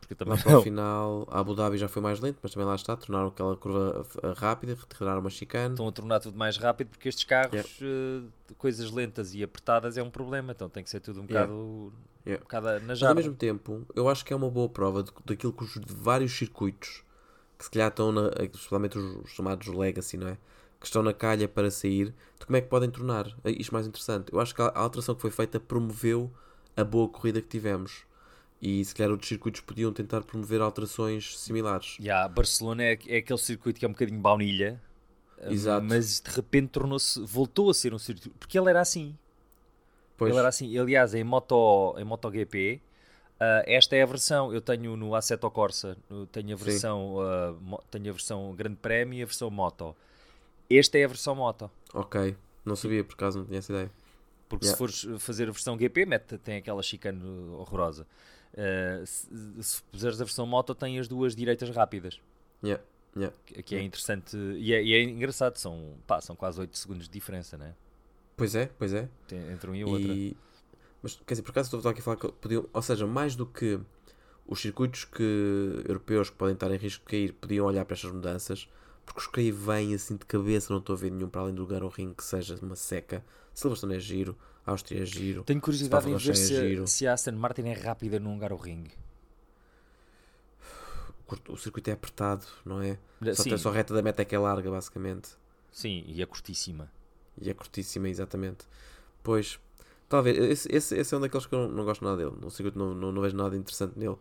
Porque também lá para não. o final, a Abu Dhabi já foi mais lento, mas também lá está, tornaram aquela curva uh, rápida, retiraram uma chicane. Estão a tornar tudo mais rápido porque estes carros, eh, coisas lentas e apertadas é um problema, então tem que ser tudo um Yeah. bocado, Yeah. um bocado na Mas ao mesmo tempo, eu acho que é uma boa prova de- daquilo que os vários circuitos que se calhar estão, na, especialmente os, os chamados Legacy, não é? Que estão na calha para sair, de como é que podem tornar isto mais interessante. Eu acho que a a alteração que foi feita promoveu a boa corrida que tivemos. E se calhar outros circuitos podiam tentar promover alterações similares. Yeah, Barcelona é, é aquele circuito que é um bocadinho baunilha, eh, Exato. mas de repente tornou-se, voltou a ser um circuito, porque ele era assim. Pois, Ele era assim. Aliás, em, moto, em MotoGP, ah, esta é a versão. Eu tenho no Assetto Corsa, tenho a versão, mo- tenho a versão Grande Prémio e a versão Moto. Esta é a versão Moto. ok. Não sabia, por acaso, não tinha essa ideia. Porque Yeah. se fores fazer a versão GP, mete, tem aquela chicane horrorosa. Ah, se, se puseres a versão Moto, tem as duas direitas rápidas. Yeah, yeah. Que que é interessante e é, e é engraçado. São, pá, são quase 8 segundos de diferença, né? Pois é, pois é. Tem- Entre um e o outro. E, mas, quer dizer, por acaso estou aqui a falar que podiam, ou seja, mais do que os circuitos que, europeus que podem estar em risco de cair, podiam olhar para estas mudanças, porque os que aí vêm assim de cabeça, não estou a ver nenhum para além do Ring que seja uma seca. Silverstone é giro, Áustria é giro. Tenho curiosidade em ver é se, giro. se a Aston Martin é rápida num Ring. O, circuito é apertado, não é? Só, Sim, tem, só a reta da meta é que é larga, basicamente. sim, e é curtíssima. E é curtíssima, exatamente. Pois, talvez, esse, esse, esse é um daqueles que eu não, não gosto nada dele. No circuito não, não, não vejo nada interessante nele.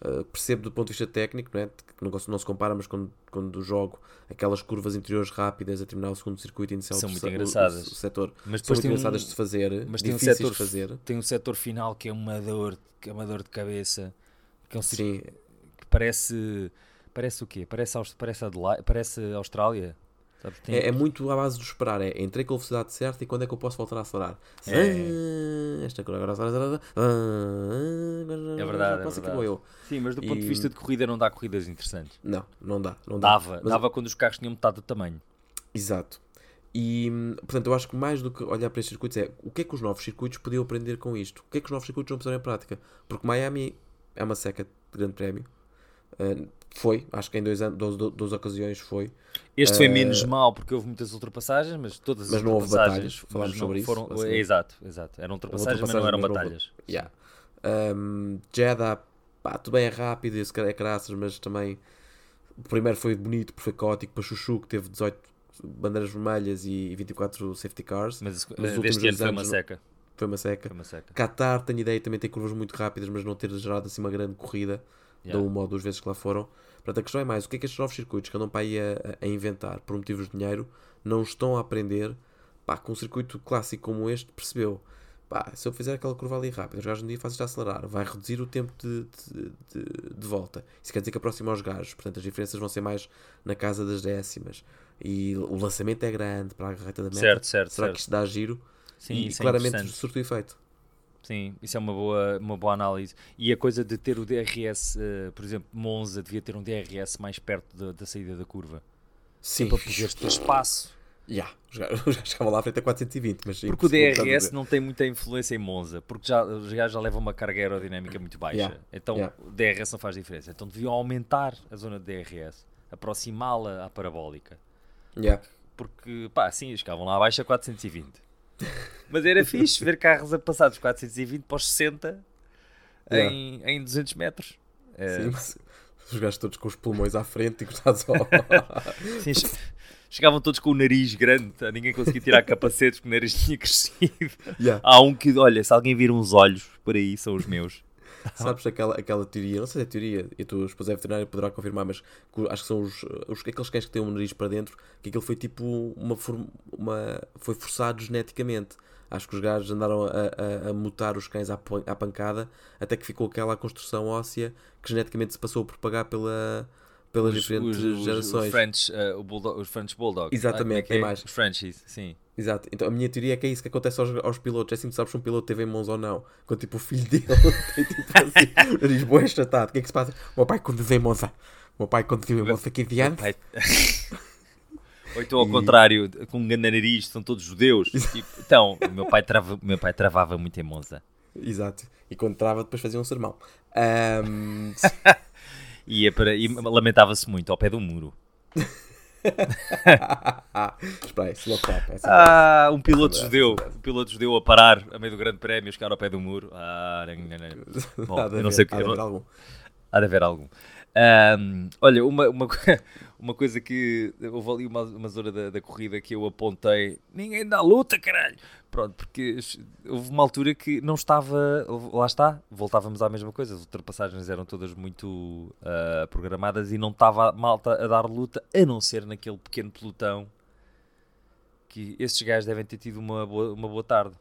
Uh, percebo do ponto de vista técnico, não, é? que não, não se compara, mas quando, quando jogo aquelas curvas interiores rápidas a terminar o segundo circuito inicial São muito engraçadas. O, o setor Mas são depois muito tem um, engraçadas de fazer, mas tem um setor, de fazer. tem um setor final que é uma dor, que é uma dor de cabeça. Que é um cir- Sim, que parece. Parece o quê? Parece, parece, Adela- parece Austrália. Sabes? Tem- é, é muito à base de esperar. É entrei com a velocidade certa e quando é que eu posso voltar a acelerar? É. Ah, esta curva agora acelera, ah, agora É verdade, já é verdade. eu. Sim, mas do ponto de E- vista de corrida não dá corridas interessantes. Não, não dá. Não dá. Dava, Mas- dava quando os carros tinham metade do tamanho. Exato. E, portanto, eu acho que mais do que olhar para estes circuitos é o que é que os novos circuitos podiam aprender com isto? O que é que os novos circuitos vão puseram em prática? Porque Miami é uma seca de grande prémio. Uh, foi, acho que em dois, anos, duas, duas ocasiões foi. Este foi Eh, menos mal porque houve muitas ultrapassagens, mas todas as Mas não houve ultrapassagens batalhas, não sobre isso, foram, basicamente. Exato, exato. Eram ultrapassagens, mas não eram mas não batalhas. Yeah. Um, Jeddah, pá, tudo bem é rápido, esse cara é caraças, mas também o primeiro foi bonito, porque foi caótico, para Chuchu que teve 18 bandeiras vermelhas e 24 safety cars, Mas, Mas os últimos deste ano dois foi uma anos- seca. foi uma seca. Foi uma seca. Qatar, tenho ideia, também tem curvas muito rápidas, mas não ter gerado assim uma grande corrida Yeah. da uma ou duas vezes que lá foram. Portanto, a questão é mais, o que é que estes novos circuitos que andam para aí a, a inventar por motivos de dinheiro não estão a aprender pá, com um circuito clássico como este percebeu pá, se eu fizer aquela curva ali rápida, os gajos um dia fazem-te acelerar, vai reduzir o tempo de, de, de, de volta. Isso quer dizer que aproxima os gajos, portanto as diferenças vão ser mais na casa das décimas. E o lançamento é grande para a reta da meta. Certo, certo, Será certo. que isto dá giro? Sim, e isso é claramente surtiu efeito. Sim, isso é uma boa, uma boa análise. E a coisa de ter o DRS, eh, por exemplo, Monza devia ter um DRS mais perto da, da saída da curva. Sim, Para poderes ter espaço. Gajos [laughs] os gajos chegavam lá à frente a 420, mas sim, Porque o DRS não tem muita influência em Monza, porque já, os gajos já levam uma carga aerodinâmica muito baixa. Yeah, Então yeah. o DRS não faz diferença. Então deviam aumentar a zona de DRS, aproximá-la à parabólica. Yeah. Porque, pá, sim, chegavam lá abaixo a 420. Mas era fixe ver carros a passar dos 420 para os 60 Yeah. em, em 200 metros. É, Sim, os gajos todos com os pulmões à frente e encostados ao. [laughs] sim, che- chegavam todos com o nariz grande, tá? ninguém conseguia tirar capacetes porque o nariz tinha crescido. Yeah. Há um que, olha, se alguém vir uns olhos por aí, são os meus. [laughs] Sabes aquela, aquela teoria, não sei se é teoria, e a tua esposa é veterinária poderá confirmar, mas acho que são os, os, aqueles cães que têm o nariz para dentro, que aquilo foi tipo uma, uma foi forçado geneticamente. Acho que os gajos andaram a, a, a mutar os cães à, à pancada até que ficou aquela construção óssea que geneticamente se passou a propagar pela, pelas diferentes gerações. Os French, o bulldog, os French Bulldogs. Exatamente, Ah, é tem é? mais. Os Frenchies, sim. Exato. Então a minha teoria é que é isso que acontece aos, aos pilotos. É assim que sabes se um piloto teve em mãos ou não. Quando tipo o filho dele [laughs] tem tipo assim, o nariz achatado. O que é que se passa? O meu pai conduziu em Monza. O meu pai conduziu em Monza aqui adiante. Pai- [laughs] Ou então ao contrário, com um grande nariz, são todos judeus. Tipo, então, o meu pai, trava, meu pai travava muito em Monza. Exato. E quando trava depois fazia um sermão. Ahm, Ia [laughs] para, e lamentava-se muito ao pé do muro. [laughs] Espera aí, slow clap. Essa Ah, um piloto Essa judeu. Um piloto judeu a parar a meio do grande prémio, chegar ao pé do muro. Ah, não, não, não. [laughs] Bom, eu não sei o que. há de haver algum. Há de haver algum. Ahm, olha, uma, uma, [laughs] uma coisa que houve ali uma, uma zona da, da corrida que eu apontei: ninguém dá luta, caralho. Pronto, porque houve uma altura que não estava. Lá está, voltávamos à mesma coisa. As ultrapassagens eram todas muito ah, programadas e não estava malta a dar luta, a não ser naquele pequeno pelotão que esses gajos devem ter tido uma boa, uma boa tarde,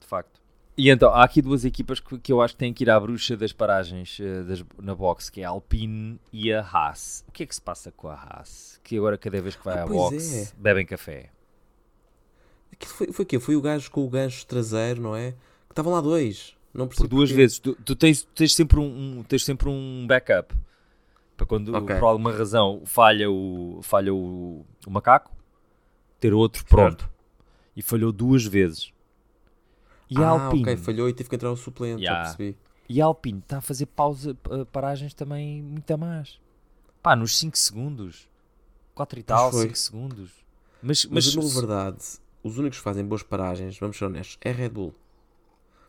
de facto. E então, há aqui duas equipas que, que eu acho que têm que ir à bruxa das paragens eh, das- na box, que é a Alpine e a Haas. O que é que se passa com a Haas? Que agora cada vez que vai Ah, à box, é. bebem café. Aquilo foi, foi o quê? Foi o gajo com o gancho traseiro, não é? Que estavam lá dois. Não Por duas vezes. Tu, tu tens, tens, sempre um, um- tens sempre um backup. Para quando, Ok. por alguma razão, falha o, falha o, o macaco, ter outro pronto. E falhou duas vezes. E a ah, Alpine... ok, falhou e teve que entrar o suplente, Yeah. já percebi. E a Alpine está a fazer pausa, paragens também muito a mais. Pá, nos 5 segundos. 4 e tal, foi. 5 segundos. Mas, Mas, mas, na verdade, os únicos que fazem boas paragens, vamos ser honestos, é Red Bull.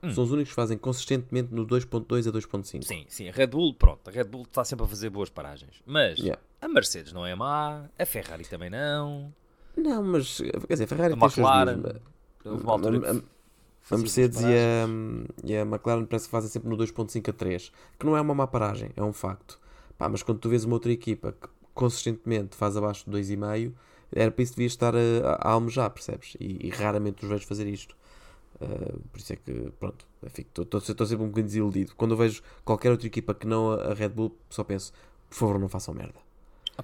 Hum. São os únicos que fazem consistentemente no 2.2 a 2.5. sim, sim, a Red Bull, pronto, a Red Bull está sempre a fazer boas paragens. Mas Yeah. a Mercedes não é má, a Ferrari também não. Não, mas quer dizer, a Ferrari A tem os seus McLaren, dias, Houve uma altura que a, Mercedes e a, e a McLaren parece que fazem sempre no 2.5 a 3, que não é uma má paragem, é um facto. Pá, mas quando tu vês uma outra equipa que consistentemente faz abaixo de 2,5, era para isso que devias estar a, a almejar, percebes? E, e raramente os vejo fazer isto. Uh, por isso é que, pronto, estou sempre um bocadinho desiludido. Quando eu vejo qualquer outra equipa que não a Red Bull, só penso, por favor, não façam merda.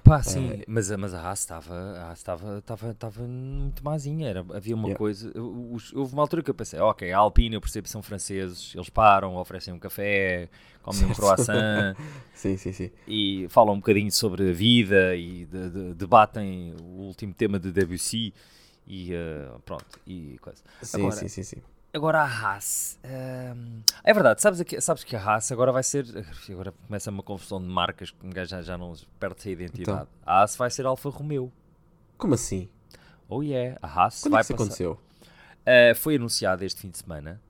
Pá, sim, Eh, mas, a- mas a Haas estava estava estava estava muito mazinha, era, havia uma Yeah. coisa, os- houve uma altura que eu pensei, ok, a Alpine eu percebo que são franceses, eles param, oferecem um café, comem um Certo. [laughs] croissant Sim, sim, sim. e falam um bocadinho sobre a vida e de- de- debatem o último tema de Debussy e eh, pronto, e coisa. Sim, Agora- sim, sim, sim. Agora a Haas. hum, é verdade, sabes, que- sabes que a Haas agora vai ser. Agora começa uma confusão de marcas que um gajo já, já não perde a identidade. A Haas vai ser Alfa Romeo. Como assim? Oh yeah, a Haas Quando vai é que isso passar. aconteceu? Uh, foi anunciado este fim de semana.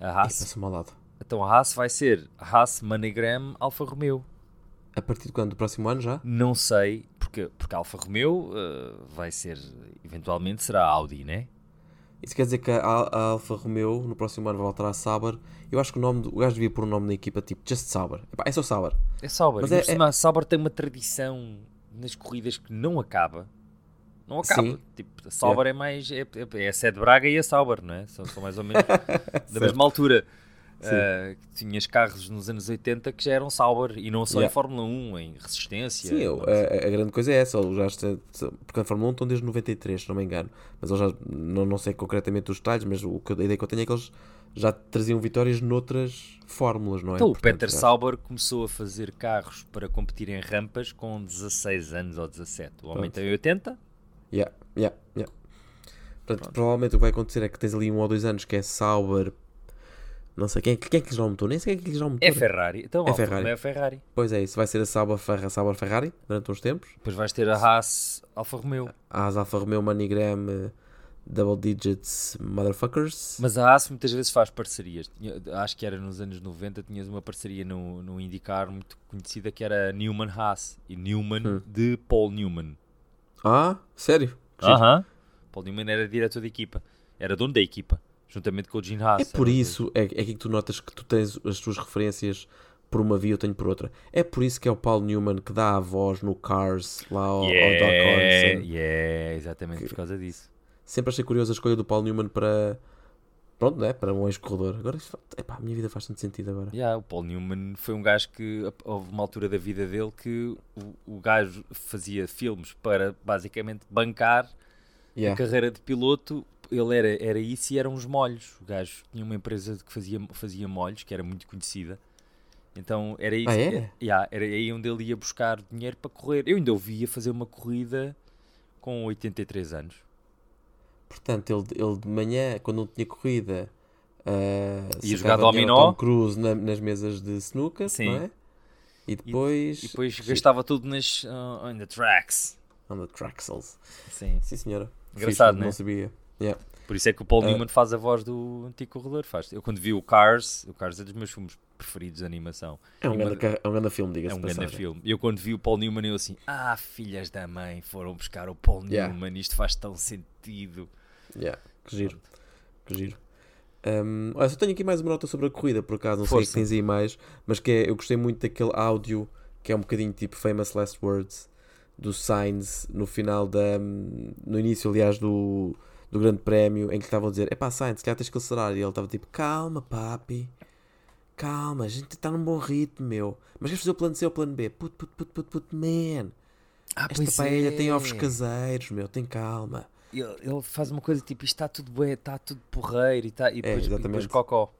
A Haas. ao lado. Então a Haas vai ser Haas MoneyGram Alfa Romeo. A partir de quando? Do próximo ano já? Não sei, porque, porque a Alfa Romeo uh, vai ser. Eventualmente será a Audi, né? Isso quer dizer que a, a Alfa Romeo no próximo ano vai voltar a Sauber. Eu acho que o nome o gajo devia pôr um nome na equipa tipo Just Sauber. Epá, é só Sauber. É Sauber. Mas é- é, cima, a Sauber tem uma tradição nas corridas que não acaba. Não acaba. Sim. Tipo, a Sauber é mais. É, é, é a Sede Braga e a Sauber, não é? São, são mais ou menos [laughs] da mesma altura. Que tinhas carros nos anos 80 que já eram Sauber e não só Yeah. em Fórmula 1, em resistência. Sim, eu- a, a grande coisa é essa. Já estão- porque a Fórmula 1 estão desde 93, se não me engano. Mas eu já não, não sei concretamente os detalhes, mas o a ideia que eu tenho é que eles já traziam vitórias noutras fórmulas, não é? Então, o Portanto, Peter já- Sauber começou a fazer carros para competir em rampas com 16 anos ou 17. O homem Pronto. tem 80, Yeah, yeah, yeah. Portanto, provavelmente o que vai acontecer é que tens ali um ou dois anos que é Sauber. Não sei quem, é que- quem é que lhes dá o motor, nem sei quem é que lhes dá o motor. É Ferrari. Então, É Ferrari. Romeo é Ferrari. Pois é, isso vai ser a Sauber, Ferra, Sauber Ferrari durante uns tempos. Depois vais ter a Haas Alfa Romeo. As Alfa Romeo Manigram eh, Double Digits Motherfuckers. Mas a Haas muitas vezes faz parcerias. Acho que era nos anos 90, tinhas uma parceria no, no IndyCar muito conhecida que era Newman Haas e Newman Hum. de Paul Newman. Ah, sério? Que giro. Aham. Paul Newman era diretor da equipa, era dono da equipa, juntamente com o Gene Haas. É por isso, é, é que tu notas que tu tens as tuas referências por uma via, eu tenho por outra. É por isso que é o Paul Newman que dá a voz no Cars, lá ao, dois. ao Doc Yeah, Orson. yeah, exatamente por causa disso. Sempre achei curiosa a escolha do Paul Newman para. Pronto, né? Para um ex-corredor. Agora, epá, a minha vida faz tanto sentido agora. Yeah, o Paul Newman foi um gajo que houve uma altura da vida dele que o, o gajo fazia filmes para basicamente bancar a Yeah. carreira de piloto. Ele era, era isso e eram os molhos. O gajo tinha uma empresa que fazia, fazia molhos, que era muito conhecida. Então era isso. Ah, é? Yeah, era aí onde ele ia buscar dinheiro para correr. Eu ainda o via fazer uma corrida com 83 anos. Portanto, ele, ele de manhã, quando não tinha corrida, uh, Ia jogar dominó. Tom Cruise na- nas mesas de snooker, Sim. é? E depois. E depois Sim, gastava tudo nas uh, on the tracks. On the Traxels. Sim. Sim, senhora. Engraçado, Fixe, né? Não sabia. Yeah. Por isso é que o Paul Ah. Newman faz a voz do antigo corredor. Faz. Eu quando vi o Cars, o Cars é dos meus filmes preferidos de animação. É um grande, uma- é um grande filme, É diga-se um de grande filme. Eu quando vi o Paul Newman, eu assim, ah, filhas da mãe, foram buscar o Paul Yeah. Newman, isto faz tão sentido. Yeah, que giro. Que giro. Um, olha, só tenho aqui mais uma nota sobre a corrida, por acaso, não sei o que Força. tens aí mais, mas que é, eu gostei muito daquele áudio que é um bocadinho tipo Famous Last Words do Sainz no final da. no início, aliás, do, do Grande Prémio, em que estavam a dizer: Epá, Sainz, se calhar tens que acelerar. E ele estava tipo: Calma, papi, calma, a gente está num bom ritmo, meu. Mas queres fazer o plano C ou o plano B? Put, put, put, put, put, man. Ah, Esta paella tem ovos caseiros, meu, tem calma. Ele, ele faz uma coisa tipo, isto está tudo bem, está tudo porreiro e, tá, e, depois, e depois cocó.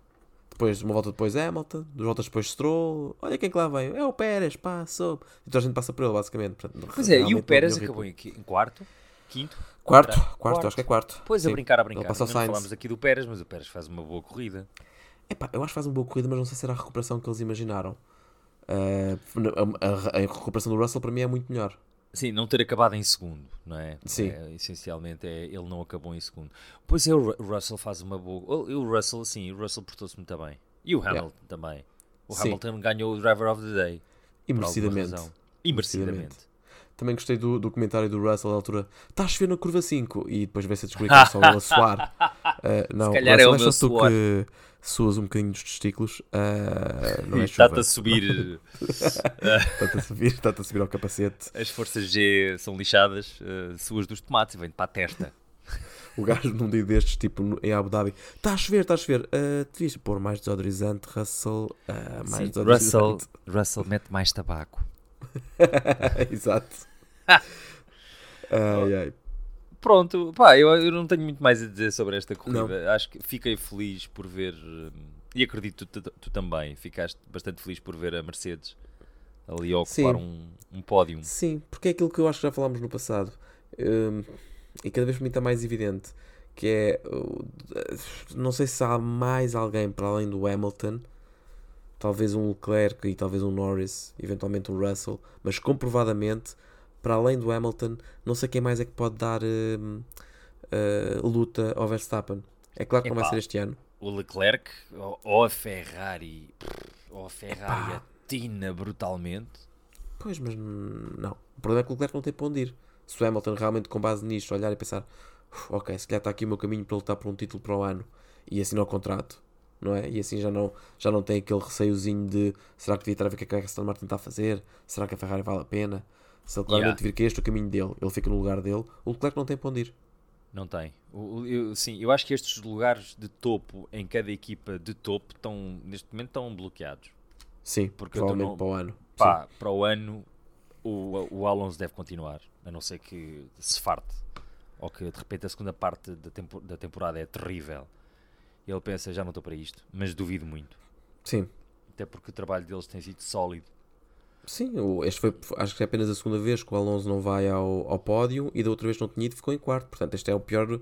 Depois, uma volta depois Hamilton, duas voltas depois Stroll. Olha quem que lá veio. É o Pérez, passou. E toda a gente passa por ele, basicamente. Portanto, Pois é, e o Pérez acabou em, em quarto, quinto. Quarto, Quarto. quarto, acho que é quarto. Depois a Sim. brincar, a brincar. não Sainz. falámos aqui do Pérez, mas o Pérez faz uma boa corrida. Epá, eu acho que faz uma boa corrida, mas não sei se era a recuperação que eles imaginaram. Ah, a, a- a recuperação do Russell para mim é muito melhor. Sim, não ter acabado em segundo, não é? Sim. É, essencialmente, é, ele não acabou em segundo. Pois é, o Ru- o Russell faz uma boa. O, Russell, sim, o Russell portou-se muito bem. E o Hamilton também. O Sim. Hamilton ganhou o Driver of the Day. E por Também gostei do, do comentário do Russell da altura. Está a chover na curva 5. E depois vai-se a descobrir que é só ele a suar. Ah, [laughs] não, calhar é o Russell, meu suor. que suas um bocadinho dos testículos. Ah, não é Está-te a subir. [laughs] Está-te a subir, está-te a subir ao capacete. As forças G são lixadas, uh, suas dos tomates, vem para a testa. [laughs] O gajo num dia destes, tipo em Abu Dhabi, está a chover, está a chover. Uh, devias pôr mais desodorizante, Russell. ah, mais Sim, Russell, desodorizante. Russell mete mais tabaco. [laughs] Exato. [laughs] ai, ai. Pronto, pá, eu, eu não tenho muito mais a dizer sobre esta corrida. Acho que fiquei feliz por ver, hum, e acredito tu, tu- tu também, ficaste bastante feliz por ver a Mercedes ali a ocupar um, um pódio. Sim, porque é aquilo que eu acho que já falámos no passado. Um, e cada vez para mim está mais evidente. Que é. não sei se há mais alguém para além do Hamilton. Talvez um Leclerc e talvez um Norris. Eventualmente um Russell. Mas comprovadamente, para além do Hamilton, não sei quem mais é que pode dar um, uh, luta ao Verstappen. É claro que não vai ser este ano. O Leclerc ou, ou a Ferrari, ou a Ferrari Epá. atina brutalmente. Pois, mas não. O problema é que o Leclerc não tem para onde ir. Se o Hamilton realmente, com base nisto, olhar e pensar: "Uf, ok, se calhar está aqui o meu caminho para lutar por um título para o ano e assinar o contrato, não é? E assim já não, já não tem aquele receiozinho de será que devia estar a ver o que é que a Aston Martin está a fazer? Será que a Ferrari vale a pena? Se ele claramente Yeah. vir que este é o caminho dele, ele fica no lugar dele, o Leclerc não tem para onde ir. Não tem. O- eu, sim, eu acho que estes lugares de topo em cada equipa de topo estão, neste momento, estão bloqueados. Sim, Porque eu provavelmente no- para o ano. Pá, para o ano o, o Alonso deve continuar, a não ser que se farte. Ou que de repente a segunda parte da, tempo- da temporada é terrível. E ele pensa, já não estou para isto. Mas duvido muito. Sim. Até porque o trabalho deles tem sido sólido. Sim, este foi, acho que é apenas a segunda vez que o Alonso não vai ao, ao pódio e da outra vez não tinha ido ficou em quarto. Portanto, este é o pior, o,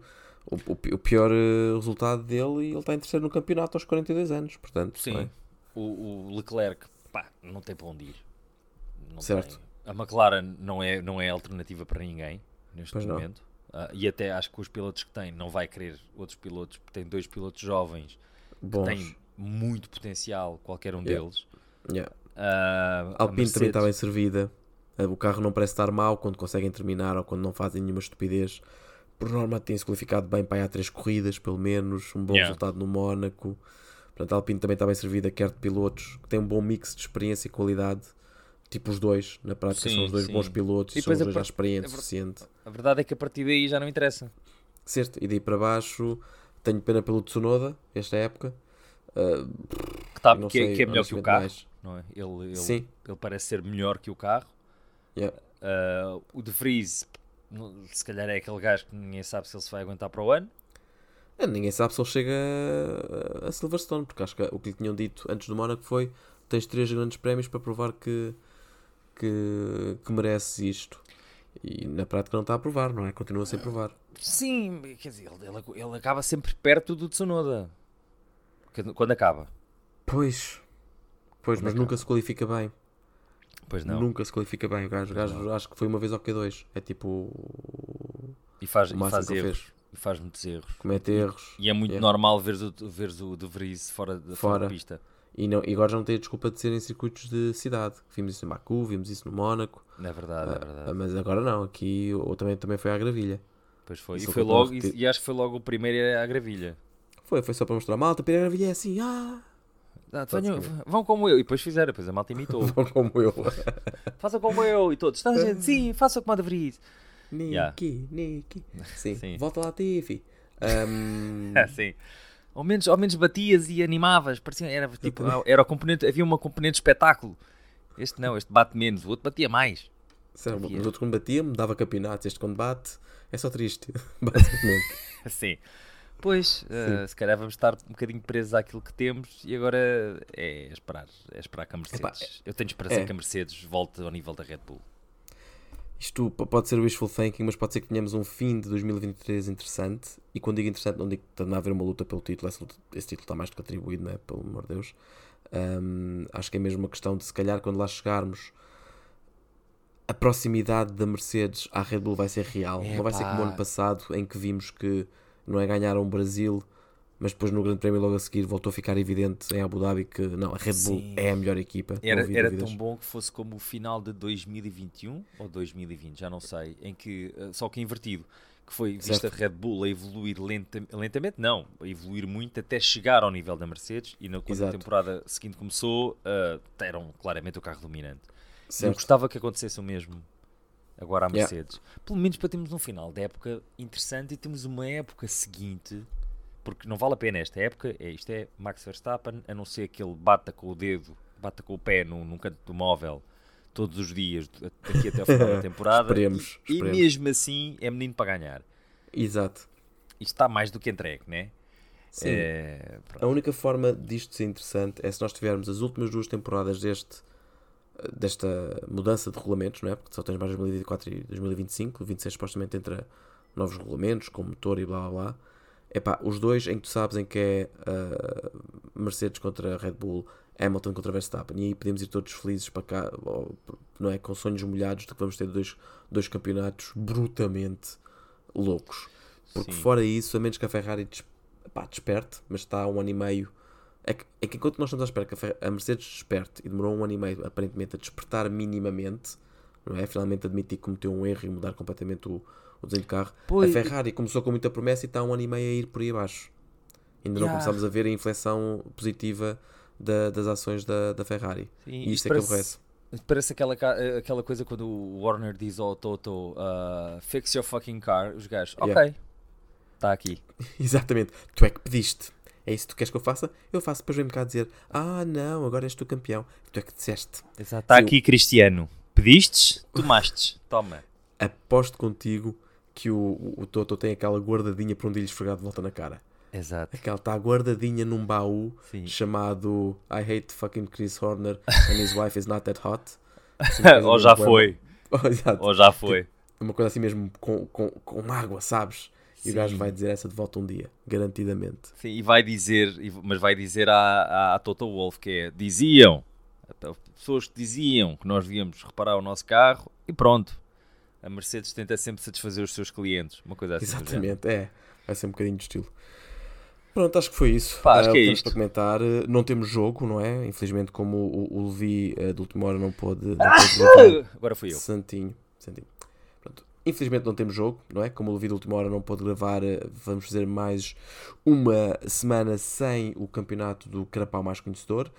o, o pior uh, resultado dele e ele está em terceiro no campeonato aos 42 anos, portanto. Sim. É? O, o, Leclerc, pá, não tem para onde ir. Não certo. Tem. A McLaren não é, não é alternativa para ninguém neste pois momento. Uh, e até acho que os pilotos que tem não vai querer outros pilotos, porque tem dois pilotos jovens Bons. que têm muito potencial, qualquer um yeah. deles. Yeah. Uh, Alpine Mercedes... também está bem servida. Uh, o carro não parece estar mal quando conseguem terminar ou quando não fazem nenhuma estupidez. Por norma, tem-se qualificado bem para ir há três corridas, pelo menos. Um bom yeah. resultado no Mónaco. Portanto, a Alpine também está bem servida, quer de pilotos que têm um bom mix de experiência e qualidade tipo os dois, na prática sim, são os dois sim. bons pilotos e são os dois já experientes o suficiente. A verdade é que a partir daí já não interessa. Certo, e daí para baixo tenho pena pelo Tsunoda, esta época. Uh, que, tá, que, sei, que, é melhor que o carro, mais. não é? Ele, ele, sim. ele parece ser melhor que o carro. Yeah. Uh, o De Vries, se calhar é aquele gajo que ninguém sabe se ele se vai aguentar para o ano. É, ninguém sabe se ele chega a Silverstone, porque acho que o que lhe tinham dito antes do Mónaco foi tens três grandes prémios para provar que que, que merece isto. E na prática não está a provar, não é? Continua sem provar. Sim, quer dizer, ele, ele, acaba sempre perto do Tsunoda. Quando acaba. Pois. Pois, quando mas acaba. nunca se qualifica bem. Pois não. Nunca se qualifica bem. O gajo, gajo acho que foi uma vez ao Q2. É tipo. E faz, e faz erros. E faz muitos erros. Comete erros. E é muito yeah. normal ver o, o De Vries fora, fora. fora da pista. E, não, e agora já não tem a desculpa de serem circuitos de cidade. Vimos isso no Baku, vimos isso no Mónaco. É verdade, é verdade. Uh, mas agora não, aqui ou também, também foi à gravilha. Pois foi. E, foi logo, e, e, acho que foi logo o primeiro à gravilha. Foi, foi só para mostrar a malta, a primeira gravilha é assim, ah! Ah, venham, vão como eu. E depois fizeram, depois a malta imitou. [laughs] vão como eu. [laughs] façam como eu. E todos, está a gente, sim, façam como a de Vries. Niki, yeah. Niki. [laughs] Sim. sim. Volta lá, Tiffy. Um... sim. Ao menos, ao menos batias e animavas. Parecia, era, tipo, era o componente, havia uma componente espetáculo. Este não, este bate menos, o outro batia mais. Sério, os outros quando batiam, dava campeonatos. Este quando bate, é só triste, [laughs] basicamente. [laughs] Sim. Pois, uh, se calhar vamos estar um bocadinho presos àquilo que temos e agora é esperar, é esperar que a Mercedes. Epá, Eu tenho esperança é. que a Mercedes volte ao nível da Red Bull. Isto pode ser wishful thinking, mas pode ser que tenhamos um fim de 2023 interessante. E quando digo interessante, não digo que está a haver uma luta pelo título. Esse, esse título está mais do que atribuído, né? pelo amor de Deus. Um, acho que é mesmo uma questão de, se calhar, quando lá chegarmos, a proximidade da Mercedes à Red Bull vai ser real. Não vai ser como o ano passado, em que vimos que não é ganhar um Brasil mas depois no Grande Prémio logo a seguir voltou a ficar evidente em Abu Dhabi que não, a Red Bull Sim. é a melhor equipa. Era, era tão bom que fosse como o final de 2021 ou 2020, já não sei, em que, eh, só que invertido, que foi vista a Red Bull a evoluir lenta, lentamente, não, a evoluir muito até chegar ao nível da Mercedes e na, quando a temporada seguinte começou, uh, eram claramente o carro dominante. Certo. Eu gostava que acontecesse o mesmo agora à Mercedes. Yeah. Pelo menos para termos um final de época interessante e temos uma época seguinte porque não vale a pena esta época. É, isto é Max Verstappen, a não ser que ele bata com o dedo, bata com o pé num, num canto do móvel todos os dias, daqui até ao final da [laughs] temporada. esperemos, e, esperemos. e mesmo assim é menino para ganhar. Exato. Isto está mais do que entregue, né? Sim. É, a única forma disto ser interessante é se nós tivermos as últimas duas temporadas deste desta mudança de regulamentos, não é? Porque só tens mais 2024 e 2025, 26 supostamente entra novos regulamentos com motor e blá blá blá. Epá, os dois em que tu sabes em que é uh, Mercedes contra Red Bull, Hamilton contra Verstappen, e aí podemos ir todos felizes para cá, ou, não é? Com sonhos molhados de que vamos ter dois, dois campeonatos brutamente loucos. Porque Sim. fora isso, a menos que a Ferrari des, desperte, mas está há um ano e meio. É que, é que enquanto nós estamos à espera que a, a Mercedes desperte e demorou um ano e meio aparentemente a despertar minimamente, não é? Finalmente admitir que cometeu um erro e mudar completamente o, o desenho de carro. Pois. A Ferrari começou com muita promessa e está um ano e meio a ir por aí abaixo. Ainda yeah. não começámos a ver a inflexão positiva da, das ações da, da Ferrari. Sim, e isto é parece, que aborrece. Parece aquela, aquela coisa quando o Warner diz ao Toto uh, fix your fucking car, os gajos, ok, está aqui. [laughs] Exatamente, tu é que pediste. É isso que tu queres que eu faça? Eu faço, depois vem-me cá dizer Ah, não, agora és tu campeão. Tu é que disseste. Está aqui, eu... Cristiano. Pedistes, tomastes. Toma. Aposto contigo que o, o Toto tem aquela guardadinha para um dia esfregar de volta na cara. Exato. Aquela está guardadinha num baú Sim. chamado I hate fucking Chris Horner and his wife is not that hot. Assim, [laughs] Ou já foi. [laughs] Oh, Ou já foi. Tipo, uma coisa assim mesmo com, com, com água, sabes? E o gajo vai dizer essa de volta um dia, garantidamente. Sim, e vai dizer, mas vai dizer à, à, à Total Wolf que é, diziam, pessoas que diziam que nós devíamos reparar o nosso carro e pronto. A Mercedes tenta sempre satisfazer os seus clientes, uma coisa assim. Exatamente, é. Vai ser um bocadinho de estilo. Pronto, acho que foi isso. Pá, acho uh, que é isto. para comentar. Não temos jogo, não é? Infelizmente, como o, o Levi uh, de última hora não pôde. Não pôde [laughs] Agora fui eu. Santinho. Santinho. Pronto. Infelizmente não temos jogo, não é? Como o Levi de última hora não pôde gravar, vamos fazer mais uma semana sem o campeonato do Carapau mais conhecedor.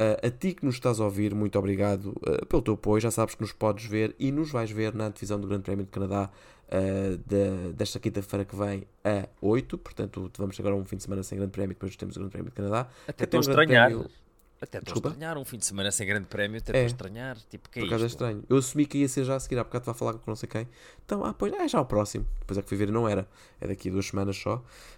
Uh, a ti que nos estás a ouvir, muito obrigado uh, pelo teu apoio. Já sabes que nos podes ver e nos vais ver na divisão do Grande Prémio de Canadá uh, de, desta quinta-feira que vem a 8. Portanto, vamos agora um fim de semana sem Grande Prémio. Depois temos o Grande Prémio de Canadá. Até estou a estranhar. Prémio... Até estou estranhar um fim de semana sem grande prémio, até estou é. estranhar. Tipo, que é Por acaso é estranho. Eu assumi que ia ser já a seguir, há bocado estava a falar com não sei quem. Então, ah, pois, é já o próximo. Depois é que fui ver e não era. É daqui a duas semanas só.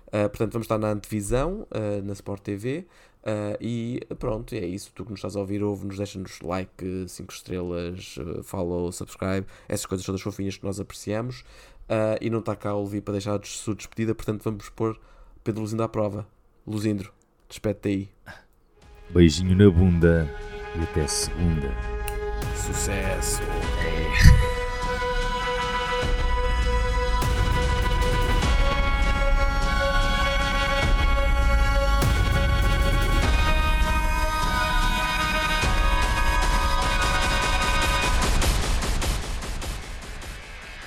Uh, portanto, vamos estar na antevisão, uh, na Sport TV. Uh, e pronto, é isso. Tu que nos estás a ouvir, ouve-nos, deixa-nos like, 5 estrelas, follow, subscribe, essas coisas todas fofinhas que nós apreciamos. e não está cá o Levi para deixar a sua despedida, portanto vamos pôr Pedro Luzindo à prova. Luzindro, despede-te aí. Beijinho na bunda e até segunda. Sucesso! É.